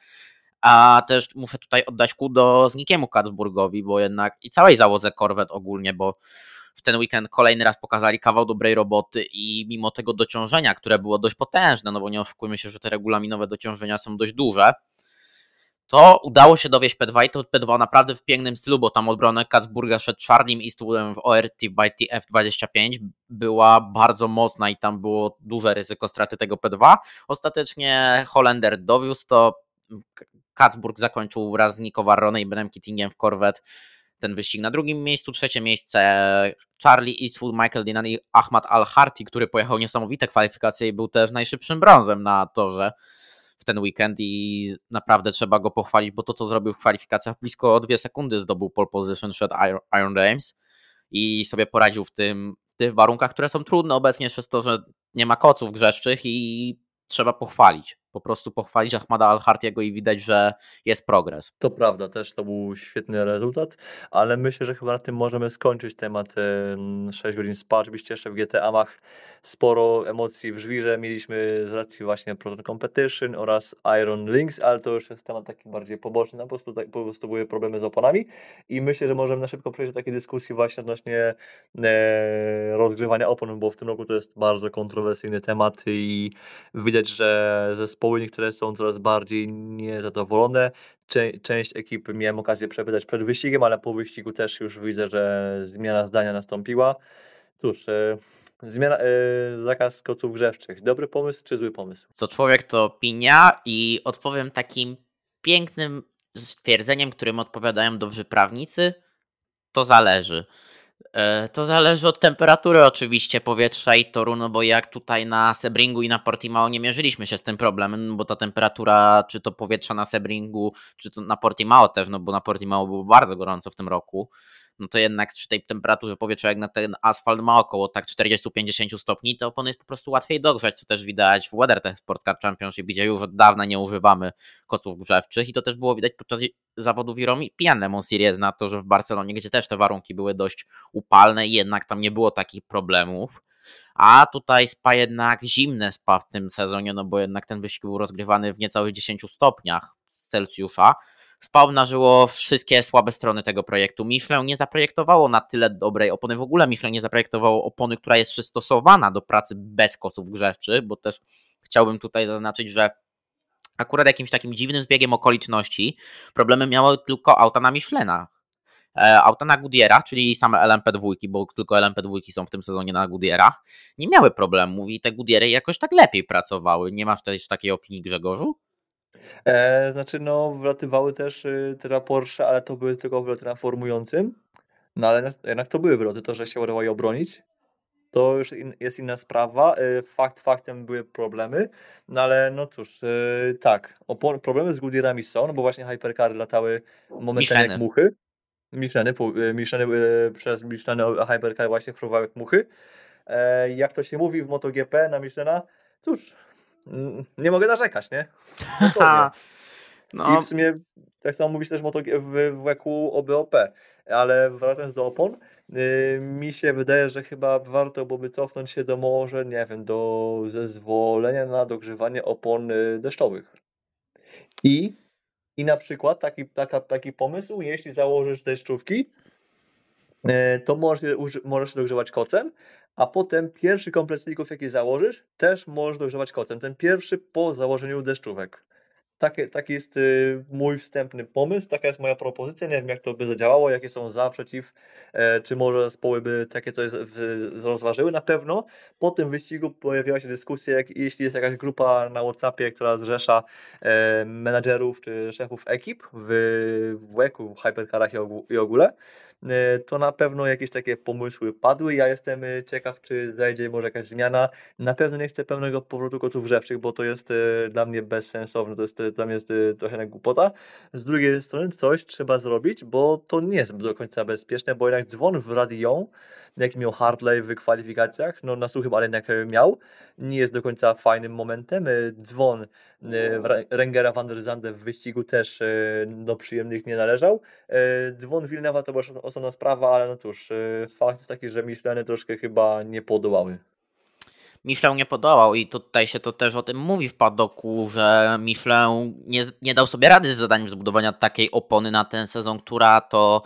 A też muszę tutaj oddać ku do Znikiemu Katzburgowi, bo jednak i całej załodze Corvette ogólnie, bo w ten weekend kolejny raz pokazali kawał dobrej roboty i mimo tego dociążenia, które było dość potężne, no bo nie oszukujmy się, że te regulaminowe dociążenia są dość duże, to udało się dowieść P2 i to P2 naprawdę w pięknym stylu, bo tam obronę Katzburga przed Charliem Eastwoodem w ORT by TF25 była bardzo mocna i tam było duże ryzyko straty tego P2. Ostatecznie Holender dowiózł to, Katzburg zakończył wraz z Nico Varrone i Benem Kittingiem w Corvette ten wyścig. Na drugim miejscu, trzecie miejsce Charlie Eastwood, Michael Dinan i Ahmad Al-Harti, który pojechał niesamowite kwalifikacje i był też najszybszym brązem na torze w ten weekend i naprawdę trzeba go pochwalić, bo to, co zrobił w kwalifikacjach, blisko dwie sekundy zdobył pole position przed Iron Games i sobie poradził w tym, tych warunkach, które są trudne obecnie przez to, że nie ma koców grzeszczych i trzeba pochwalić po prostu pochwalić Ahmada Al-Hartiego i widać, że jest progres. To prawda, też to był świetny rezultat, ale myślę, że chyba na tym możemy skończyć temat 6 godzin spa. Oczywiście jeszcze w GTA-mach sporo emocji w żwirze mieliśmy z racji właśnie Proton Competition oraz Iron Links, ale to już jest temat taki bardziej poboczny, no po prostu, tak, po prostu były problemy z oponami i myślę, że możemy na szybko przejść do takiej dyskusji właśnie odnośnie e, rozgrzewania opon, bo w tym roku to jest bardzo kontrowersyjny temat i widać, że zespoły zespoły, niektóre są coraz bardziej niezadowolone. Część ekipy miałem okazję przepytać przed wyścigiem, ale po wyścigu też już widzę, że zmiana zdania nastąpiła. Cóż, e, zmiana, e, zakaz koców grzewczych. Dobry pomysł czy zły pomysł? Co człowiek to opinia i odpowiem takim pięknym stwierdzeniem, którym odpowiadają dobrzy prawnicy. To zależy. E, to zależy od temperatury oczywiście powietrza i toru, no bo jak tutaj na Sebringu i na Portimao nie mierzyliśmy się z tym problemem, bo ta temperatura, czy to powietrza na Sebringu, czy to na Portimao też, no bo na Portimao było bardzo gorąco w tym roku, no to jednak przy tej temperaturze powietrza, jak na ten asfalt ma około tak 40-50 stopni, to opony jest po prostu łatwiej dogrzać, co też widać w WeatherTech Sports Car Championship, gdzie już od dawna nie używamy kotłów grzewczych i to też było widać podczas zawodów Iromi Pianemon Series na to, że w Barcelonie, gdzie też te warunki były dość upalne i jednak tam nie było takich problemów. A tutaj spa jednak zimne spa w tym sezonie, no bo jednak ten wyścig był rozgrywany w niecałych 10 stopniach Celsjusza, wspomnażyło wszystkie słabe strony tego projektu. Michelin nie zaprojektowało na tyle dobrej opony, w ogóle Michelin nie zaprojektowało opony, która jest przystosowana do pracy bez kosów grzewczych, bo też chciałbym tutaj zaznaczyć, że akurat jakimś takim dziwnym zbiegiem okoliczności problemy miały tylko auta na Michelina. E, auta na Goodyearach, czyli same LMP2, bo tylko LMP2 są w tym sezonie na Goodyearach, nie miały problemu i te Goodyeary jakoś tak lepiej pracowały. Nie masz też takiej opinii Grzegorzu? E, znaczy, no, wlatywały też y, te Porsche, ale to były tylko wloty na formującym. No ale jednak to były wloty, to, że się udało je obronić. To już in, jest inna sprawa. Y, fakt faktem były problemy, no ale no cóż, y, tak, opon, problemy z Goodyearami są, no bo właśnie hypercary latały momentami jak muchy. Micheliny, Micheliny przez Micheliny hypercary właśnie fruwały jak muchy. E, jak to się mówi w MotoGP na Michelina, cóż, nie mogę narzekać, nie? [laughs] No, I w sumie tak samo mówisz też w, WEKU o BOP, ale wracając do opon, yy, mi się wydaje, że chyba warto byłoby cofnąć się do może, nie wiem, do zezwolenia na dogrzewanie opon y, deszczowych. I, i na przykład taki, taka, taki pomysł, jeśli założysz deszczówki, yy, to możesz, możesz dogrzewać kocem, a potem pierwszy komplet slików, jaki założysz, też możesz dogrzewać kocem. Ten pierwszy po założeniu deszczówek. Taki, taki jest y, mój wstępny pomysł, taka jest moja propozycja. Nie wiem, jak to by zadziałało, jakie są za, przeciw, e, czy może zespoły by takie coś rozważyły. Na pewno po tym wyścigu pojawiła się dyskusja, jak, jeśli jest jakaś grupa na WhatsAppie, która zrzesza e, menadżerów czy szefów ekip w, w WEC-u, w Hypercarach i, ogóle, e, to na pewno jakieś takie pomysły padły. Ja jestem e, ciekaw, czy zajdzie może jakaś zmiana. Na pewno nie chcę pełnego powrotu kotów grzewczych, bo to jest e, dla mnie bezsensowne, to jest, mnie jest e, trochę głupota. Z drugiej strony coś trzeba zrobić, bo to nie jest do końca bezpieczne, bo jednak dzwon w radio, jaki miał Hartley w kwalifikacjach, no na suchym, ale e, miał, nie jest do końca fajnym momentem. E, Dzwon Ra- Rengera van der Zande w wyścigu też do przyjemnych nie należał. Dzwon Wilnewa to była osobna sprawa, ale no cóż, fakt jest taki, że Micheliny troszkę chyba nie podołały. Michelin nie podołał i tutaj się to też o tym mówi w padoku, że Michelin nie, nie dał sobie rady z zadaniem zbudowania takiej opony na ten sezon, która to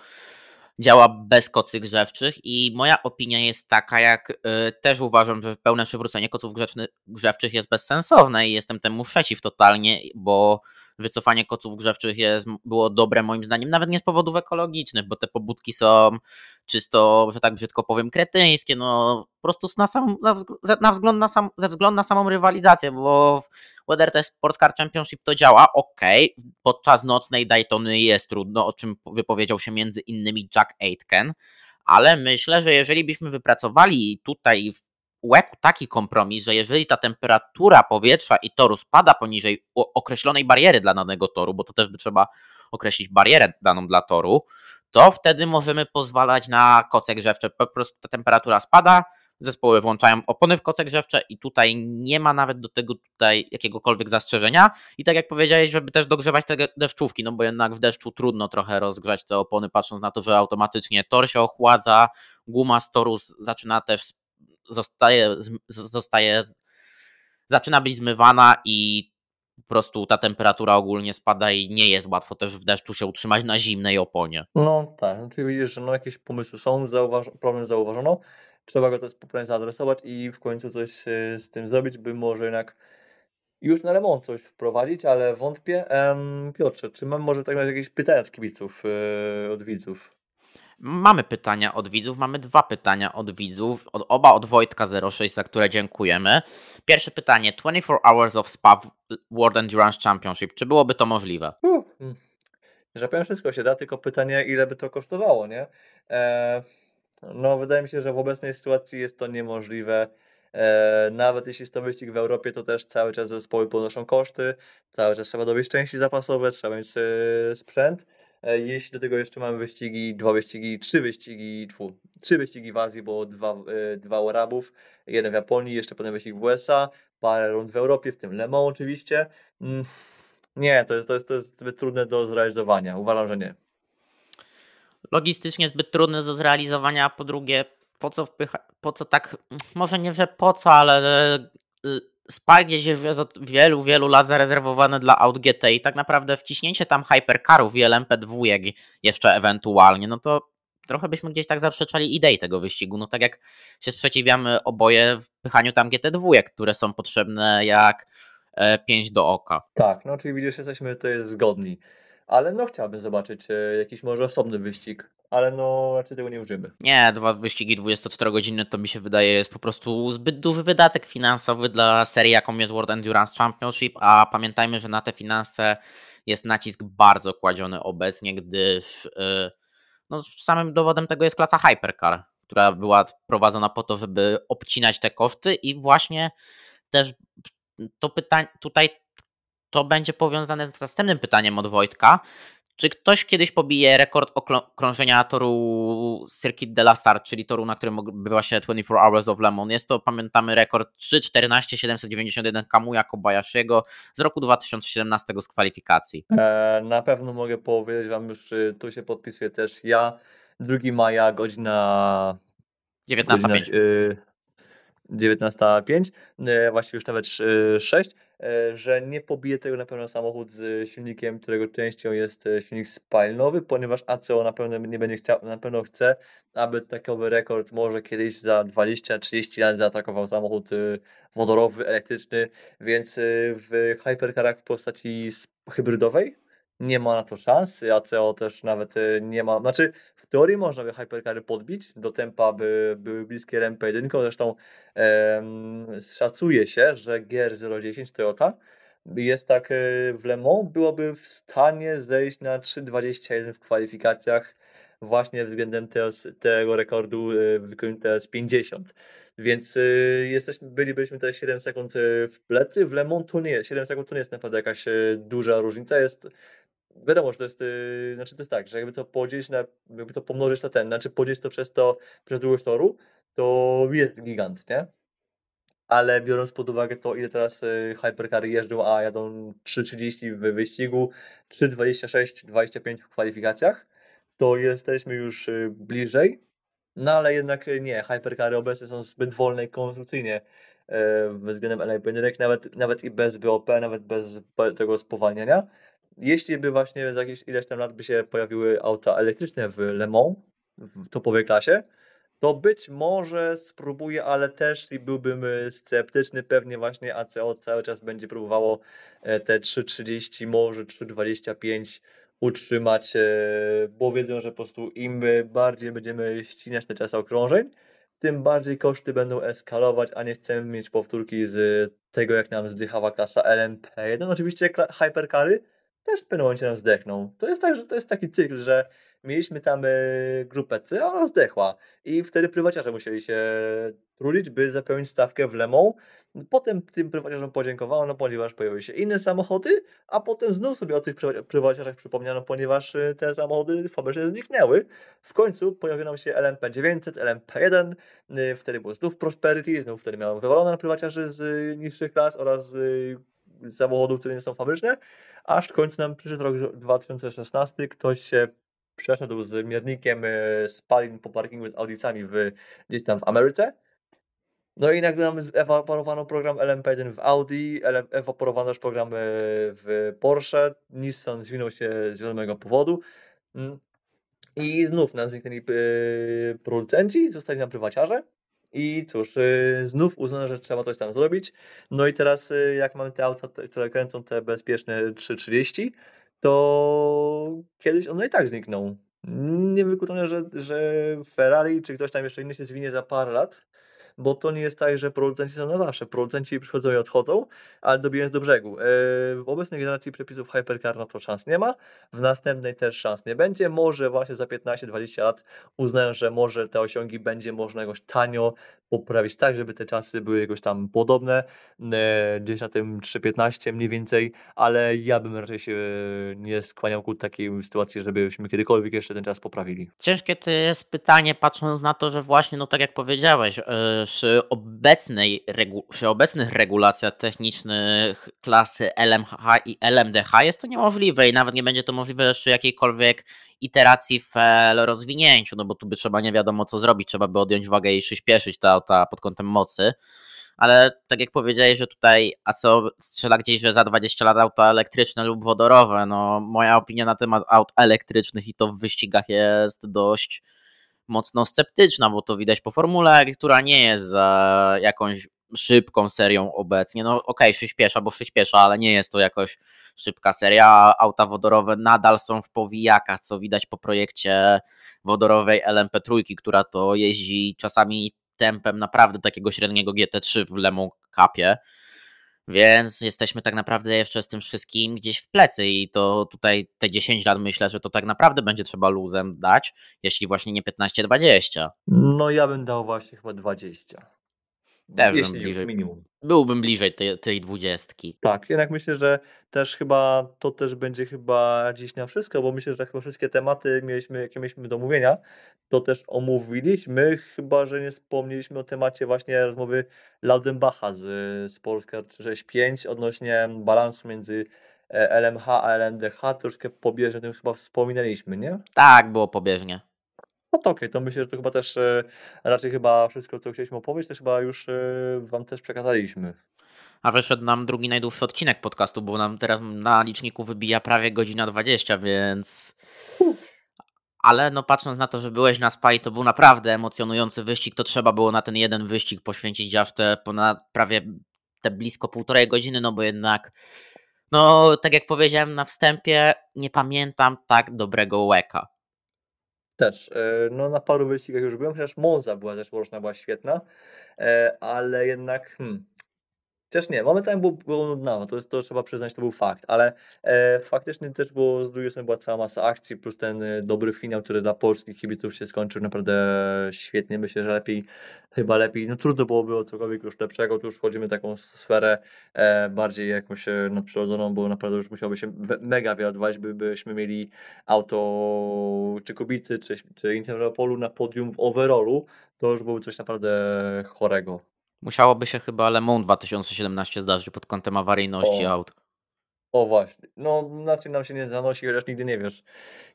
działa bez kocy grzewczych. I moja opinia jest taka, jak y, też uważam, że pełne przywrócenie koców grzeczny, grzewczych jest bezsensowne i jestem temu przeciw totalnie, bo wycofanie koców grzewczych jest, było dobre moim zdaniem, nawet nie z powodów ekologicznych, bo te pobudki są czysto, że tak brzydko powiem, kretyńskie, no po prostu na sam, na, wzg- na wzgląd na sam, ze względu na samą rywalizację, bo w WeatherTech Sports Car Championship to działa, ok, podczas nocnej Daytony jest trudno, o czym wypowiedział się między innymi Jack Aitken, ale myślę, że jeżeli byśmy wypracowali tutaj łeku taki kompromis, że jeżeli ta temperatura powietrza i toru spada poniżej określonej bariery dla danego toru, bo to też by trzeba określić barierę daną dla toru, to wtedy możemy pozwalać na koce grzewcze. Po prostu ta temperatura spada, zespoły włączają opony w koce grzewcze i tutaj nie ma nawet do tego tutaj jakiegokolwiek zastrzeżenia. I tak jak powiedziałeś, żeby też dogrzewać te deszczówki, no bo jednak w deszczu trudno trochę rozgrzać te opony, patrząc na to, że automatycznie tor się ochładza, guma z toru zaczyna też zostaje, zostaje zaczyna być zmywana i po prostu ta temperatura ogólnie spada i nie jest łatwo też w deszczu się utrzymać na zimnej oponie. No tak, no czyli widzisz, że no jakieś pomysły są, zauważ problem zauważono, trzeba go też poprawnie zaadresować i w końcu coś z, z tym zrobić, by może jednak już na remont coś wprowadzić, ale wątpię. Piotrze, czy mam może tak jakieś pytania od kibiców, e, od widzów? Mamy pytania od widzów, mamy dwa pytania od widzów, od, oba od Wojtka 06, za które dziękujemy. Pierwsze pytanie, 24 Hours of Spa World Endurance Championship, czy byłoby to możliwe? Uh, że powiem wszystko się da, tylko pytanie, ile by to kosztowało, nie? E, no, wydaje mi się, że w obecnej sytuacji jest to niemożliwe. E, nawet jeśli jest to wyścig w Europie, to też cały czas zespoły ponoszą koszty, cały czas trzeba dobyć części zapasowe, trzeba mieć e, sprzęt. E, jeśli do tego jeszcze mamy wyścigi, dwa wyścigi, trzy wyścigi, tfu, trzy wyścigi w Azji, bo dwa, e, dwa Arabów, jeden w Japonii, jeszcze potem wyścig w USA, parę rund w Europie, w tym Le Mans oczywiście. Mm, nie, to jest, to, jest, to jest zbyt trudne do zrealizowania. Uważam, że nie. Logistycznie zbyt trudne do zrealizowania, a po drugie, po co wpycha, po co tak, może nie, że po co, ale y, Spa gdzieś jest od wielu, wielu lat zarezerwowane dla Aut GT i tak naprawdę wciśnięcie tam hypercarów i LMP2 jeszcze ewentualnie, no to trochę byśmy gdzieś tak zaprzeczali idei tego wyścigu. No tak jak się sprzeciwiamy oboje w pychaniu tam GT2, które są potrzebne jak e, pięć do oka. Tak, no czyli widzisz, jesteśmy tutaj zgodni. Ale no chciałbym zobaczyć e, jakiś może osobny wyścig, ale no raczej tego nie użymy. Nie, dwa wyścigi 24 godziny to mi się wydaje jest po prostu zbyt duży wydatek finansowy dla serii, jaką jest World Endurance Championship, a pamiętajmy, że na te finanse jest nacisk bardzo kładziony obecnie, gdyż yy, no, samym dowodem tego jest klasa Hypercar, która była prowadzona po to, żeby obcinać te koszty i właśnie też to pytanie tutaj to będzie powiązane z następnym pytaniem od Wojtka, Czy ktoś kiedyś pobije rekord krążenia toru Circuit de la Star, czyli toru, na którym bywa się 24 Hours of Lemon? Jest to, pamiętamy, rekord 3.14 791 Kamuya Kobayashiego z roku 2017 z kwalifikacji. E, na pewno mogę powiedzieć Wam już, tu się podpisuję też ja. 2 maja, godzina 19.05. 19.05, e, właściwie już nawet 6, e, że nie pobije tego na pewno samochód z silnikiem, którego częścią jest e, silnik spalinowy, ponieważ ACO na pewno nie będzie chciał, na pewno chce, aby takowy rekord może kiedyś za 20-30 lat zaatakował samochód wodorowy, elektryczny, więc w hypercarach w postaci hybrydowej nie ma na to szans. ACO też nawet nie ma. Znaczy, w teorii można by hypercary podbić do tempa, by były bliskie RMP1. Zresztą em, szacuje się, że GR010 Toyota jest tak w Le Mans, byłoby w stanie zejść na 3,21 w kwalifikacjach właśnie względem tego rekordu wykonania teraz 50. Więc y, jesteśmy, byli, byliśmy tutaj 7 sekund w plecy. W Le Mans to nie jest. 7 sekund to nie jest naprawdę jakaś duża różnica. Jest wiadomo, że to jest, yy, znaczy to jest tak, że jakby to podzielić na, jakby to pomnożyć na ten, znaczy podzielić to przez to, przez długość toru, to jest gigant, nie? Ale biorąc pod uwagę to, ile teraz yy, hypercary jeżdżą, a jadą 3.30 w wyścigu, 3.26, 25 w kwalifikacjach, to jesteśmy już yy, bliżej, no ale jednak nie, hypercary obecnie są zbyt wolne konstrukcyjnie yy, względem LA nawet, nawet i bez BOP, nawet bez tego spowalniania. Jeśli by właśnie za jakieś ileś tam lat by się pojawiły auta elektryczne w Le Mans, w topowej klasie, to być może spróbuję, ale też i byłbym e, sceptyczny. Pewnie właśnie ACO cały czas będzie próbowało e, te 3,30, może 3,25 utrzymać, e, bo wiedzą, że po prostu im bardziej będziemy ścinać te czasy okrążeń, tym bardziej koszty będą eskalować, a nie chcemy mieć powtórki z tego, jak nam zdychała klasa LMP1. Oczywiście hypercary też w pewnym momencie nam zdechną. To jest tak, że to jest taki cykl, że mieliśmy tam y, grupę C, ona zdechła i wtedy prywaciarze musieli się trudzić, by zapełnić stawkę w Lemą. Potem tym prywaciarzom podziękowano, ponieważ pojawiły się inne samochody, a potem znów sobie o tych prywaciarzach przypomniano, ponieważ y, te samochody fabrycznie zniknęły. W końcu pojawił się LMP900, LMP1, y, wtedy był znów Prosperity, znów wtedy miałem wywalone na prywaciarzy z niższych klas oraz samochodów, które nie są fabryczne, aż w końcu nam przyszedł rok 2016, ktoś się przeszedł z miernikiem e, spalin po parkingu z audicami w, gdzieś tam w Ameryce. No i nagle nam ewaporowano program LMP1 w Audi, ewaporowano też program e, w Porsche, Nissan zwinął się z wiadomego powodu. Mm. I znów nam zniknęli e, producenci, zostali nam prywaciarze. I cóż, y, znów uznano, że trzeba coś tam zrobić. No i teraz, y, jak mamy te auta, które kręcą te bezpieczne 330, to kiedyś one i tak znikną. Niewykluczone, że, że Ferrari czy ktoś tam jeszcze inny się zwinie za parę lat, bo to nie jest tak, że producenci są na zawsze. Producenci przychodzą i odchodzą, ale dobijając do brzegu. E, w obecnej generacji przepisów Hypercar na to szans nie ma, w następnej też szans nie będzie. Może właśnie za 15-20 lat uznają, że może te osiągi będzie można jakoś tanio poprawić tak, żeby te czasy były jakoś tam podobne, e, gdzieś na tym 3.15 mniej więcej, ale ja bym raczej się nie skłaniał ku takiej sytuacji, żebyśmy kiedykolwiek jeszcze ten czas poprawili. Ciężkie to jest pytanie, patrząc na to, że właśnie, no tak jak powiedziałeś, e, przy, obecnej regu przy obecnych regulacjach technicznych klasy LMH i LMDH jest to niemożliwe i nawet nie będzie to możliwe przy jakiejkolwiek iteracji w rozwinięciu, no bo tu by trzeba nie wiadomo co zrobić, trzeba by odjąć wagę i przyspieszyć te auta pod kątem mocy. Ale tak jak powiedziałeś, że tutaj a co strzela gdzieś, że za 20 lat auta elektryczne lub wodorowe, no moja opinia na temat aut elektrycznych i to w wyścigach jest dość mocno sceptyczna, bo to widać po formule, która nie jest za jakąś szybką serią obecnie. No okej, okay, przyspiesza, bo przyspiesza, ale nie jest to jakoś szybka seria. Auta wodorowe nadal są w powijakach, co widać po projekcie wodorowej LMP3, która to jeździ czasami tempem naprawdę takiego średniego GT3 w Lemon Cupie. Więc jesteśmy tak naprawdę jeszcze z tym wszystkim gdzieś w plecy i to tutaj te 10 lat myślę, że to tak naprawdę będzie trzeba luzem dać, jeśli właśnie nie 15-20. No ja bym dał właśnie chyba 20. Też jeśli nie bliżej. minimum. Byłbym bliżej tej, tej dwudziestki. Tak, jednak myślę, że też chyba to też będzie chyba dziś na wszystko, bo myślę, że chyba wszystkie tematy mieliśmy, jakie mieliśmy do omówienia, to też omówiliśmy, chyba że nie wspomnieliśmy o temacie właśnie rozmowy Laudenbacha z, z Polska 65 odnośnie balansu między e, LMH a LNDH. Troszkę pobieżnie o tym chyba wspominaliśmy, nie? Tak, było pobieżnie. No to okej, to myślę, że to chyba też e, raczej chyba wszystko, co chcieliśmy opowiedzieć, też chyba już e, Wam też przekazaliśmy. A wyszedł nam drugi najdłuższy odcinek podcastu, bo nam teraz na liczniku wybija prawie godzina 20, więc. Ale no patrząc na to, że byłeś na SPA i to był naprawdę emocjonujący wyścig, to trzeba było na ten jeden wyścig poświęcić aż te ponad prawie te blisko półtorej godziny, no bo jednak. No, tak jak powiedziałem na wstępie, nie pamiętam tak dobrego łeka. Też, e, no na paru wyścigach już byłem, chociaż Monza była też roczna, była świetna, e, ale jednak, hmm, chociaż nie, momentami było, było nudna, no to, jest, to trzeba przyznać, to był fakt, ale e, faktycznie też było, z drugiej strony była cała masa akcji, plus ten e, dobry finał, który dla polskich kibiców się skończył naprawdę świetnie, myślę, że lepiej, chyba lepiej, no trudno byłoby o cokolwiek już lepszego, tu już wchodzimy w taką sferę e, bardziej jakąś e, nadprzyrodzoną, bo naprawdę już musiałoby się mega wiele odwalić, by, byśmy mieli auto czy Kubicy, czy, czy Interpolu na podium w overallu, to już byłoby coś naprawdę chorego. Musiałoby się chyba Le Mans 2017 zdarzyć pod kątem awaryjności O. aut. O właśnie, no inaczej nam się nie zanosi, chociaż nigdy nie wiesz,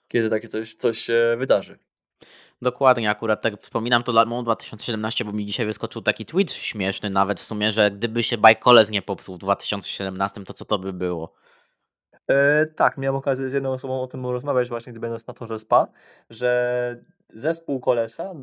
kiedy takie coś, coś się wydarzy. Dokładnie, akurat tak wspominam to Le Mans 2017, bo mi dzisiaj wyskoczył taki tweet śmieszny nawet w sumie, że gdyby się Bajkoles nie popsuł w 2017, to co to by było? E, tak, miałem okazję z jedną osobą o tym rozmawiać właśnie, gdy będąc na torze SPA, że zespół Kolesa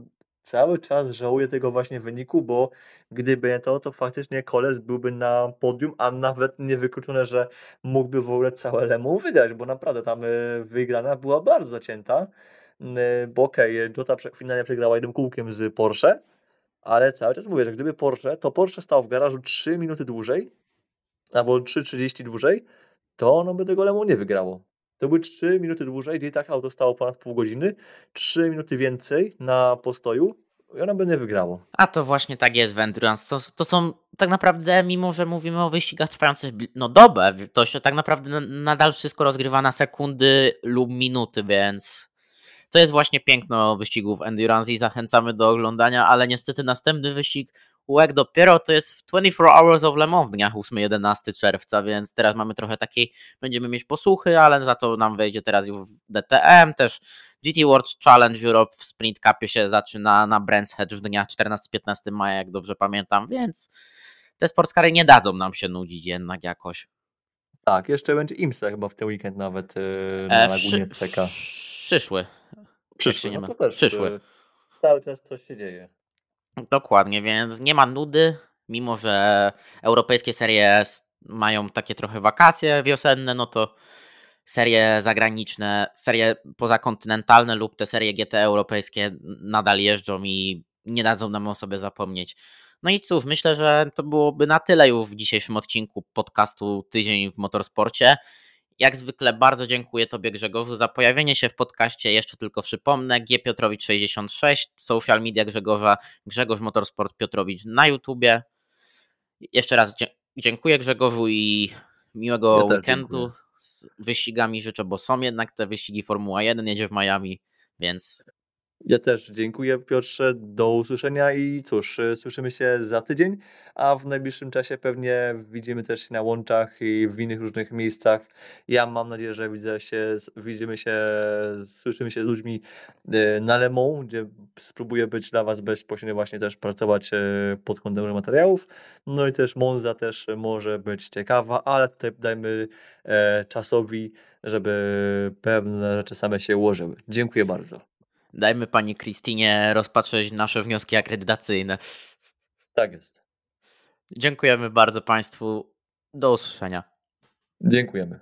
cały czas żałuje tego właśnie wyniku, bo gdyby nie to, to faktycznie Koles byłby na podium, a nawet niewykluczone, że mógłby w ogóle całe Lemu wygrać, bo naprawdę tam e, wygrana była bardzo zacięta, E, bo okej, okay, Jota finalnie przegrała jednym kółkiem z Porsche, ale cały czas mówię, że gdyby Porsche, to Porsche stał w garażu 3 minuty dłużej, albo 3.30 dłużej, to ono by tego Lemu nie wygrało. To były 3 minuty dłużej, i tak auto stało ponad pół godziny, 3 minuty więcej na postoju i ono by nie wygrało. A to właśnie tak jest w Endurance. To, to są tak naprawdę, mimo że mówimy o wyścigach trwających no dobę, to się tak naprawdę na- nadal wszystko rozgrywa na sekundy lub minuty, więc to jest właśnie piękno wyścigów Endurance i zachęcamy do oglądania, ale niestety następny wyścig UEG dopiero to jest w 24 Hours of Le Mans w dniach 8-11 czerwca, więc teraz mamy trochę takiej, będziemy mieć posłuchy, ale za to nam wejdzie teraz już DTM, też GT World Challenge Europe w Sprint Cupie się zaczyna na Brands Hatch w dniach 14-15 maja, jak dobrze pamiętam, więc te sportskary nie dadzą nam się nudzić jednak jakoś. Tak, jeszcze będzie IMSA chyba w ten weekend nawet yy, na E, Lagunie Seka. przyszły. Przyszły, nie no ma- to też przyszły. yy, cały czas coś się dzieje. Dokładnie, więc nie ma nudy, mimo że europejskie serie mają takie trochę wakacje wiosenne, no to serie zagraniczne, serie pozakontynentalne lub te serie GT europejskie nadal jeżdżą i nie dadzą nam o sobie zapomnieć. No i cóż, myślę, że to byłoby na tyle już w dzisiejszym odcinku podcastu Tydzień w Motorsporcie. Jak zwykle bardzo dziękuję Tobie Grzegorzu za pojawienie się w podcaście. Jeszcze tylko przypomnę, G Piotrowicz 66, social media Grzegorza, Grzegorz Motorsport Piotrowicz na YouTubie. Jeszcze raz dziękuję Grzegorzu i miłego Ja weekendu dziękuję. z wyścigami życzę, bo są jednak te wyścigi Formuła 1 jedzie w Miami, więc Ja też dziękuję Piotrze, do usłyszenia i cóż, y, słyszymy się za tydzień, a w najbliższym czasie pewnie widzimy też się na łączach i w innych różnych miejscach. Ja mam nadzieję, że widzę się, widzimy się, słyszymy się z ludźmi y, na Le Mans, gdzie spróbuję być dla Was bezpośrednio właśnie też pracować y, pod kątem materiałów. No i też Monza też może być ciekawa, ale tutaj dajmy e, czasowi, żeby pewne rzeczy same się ułożyły. Dziękuję bardzo. Dajmy pani Krystynie rozpatrzeć nasze wnioski akredytacyjne. Tak jest. Dziękujemy bardzo Państwu. Do usłyszenia. Dziękujemy.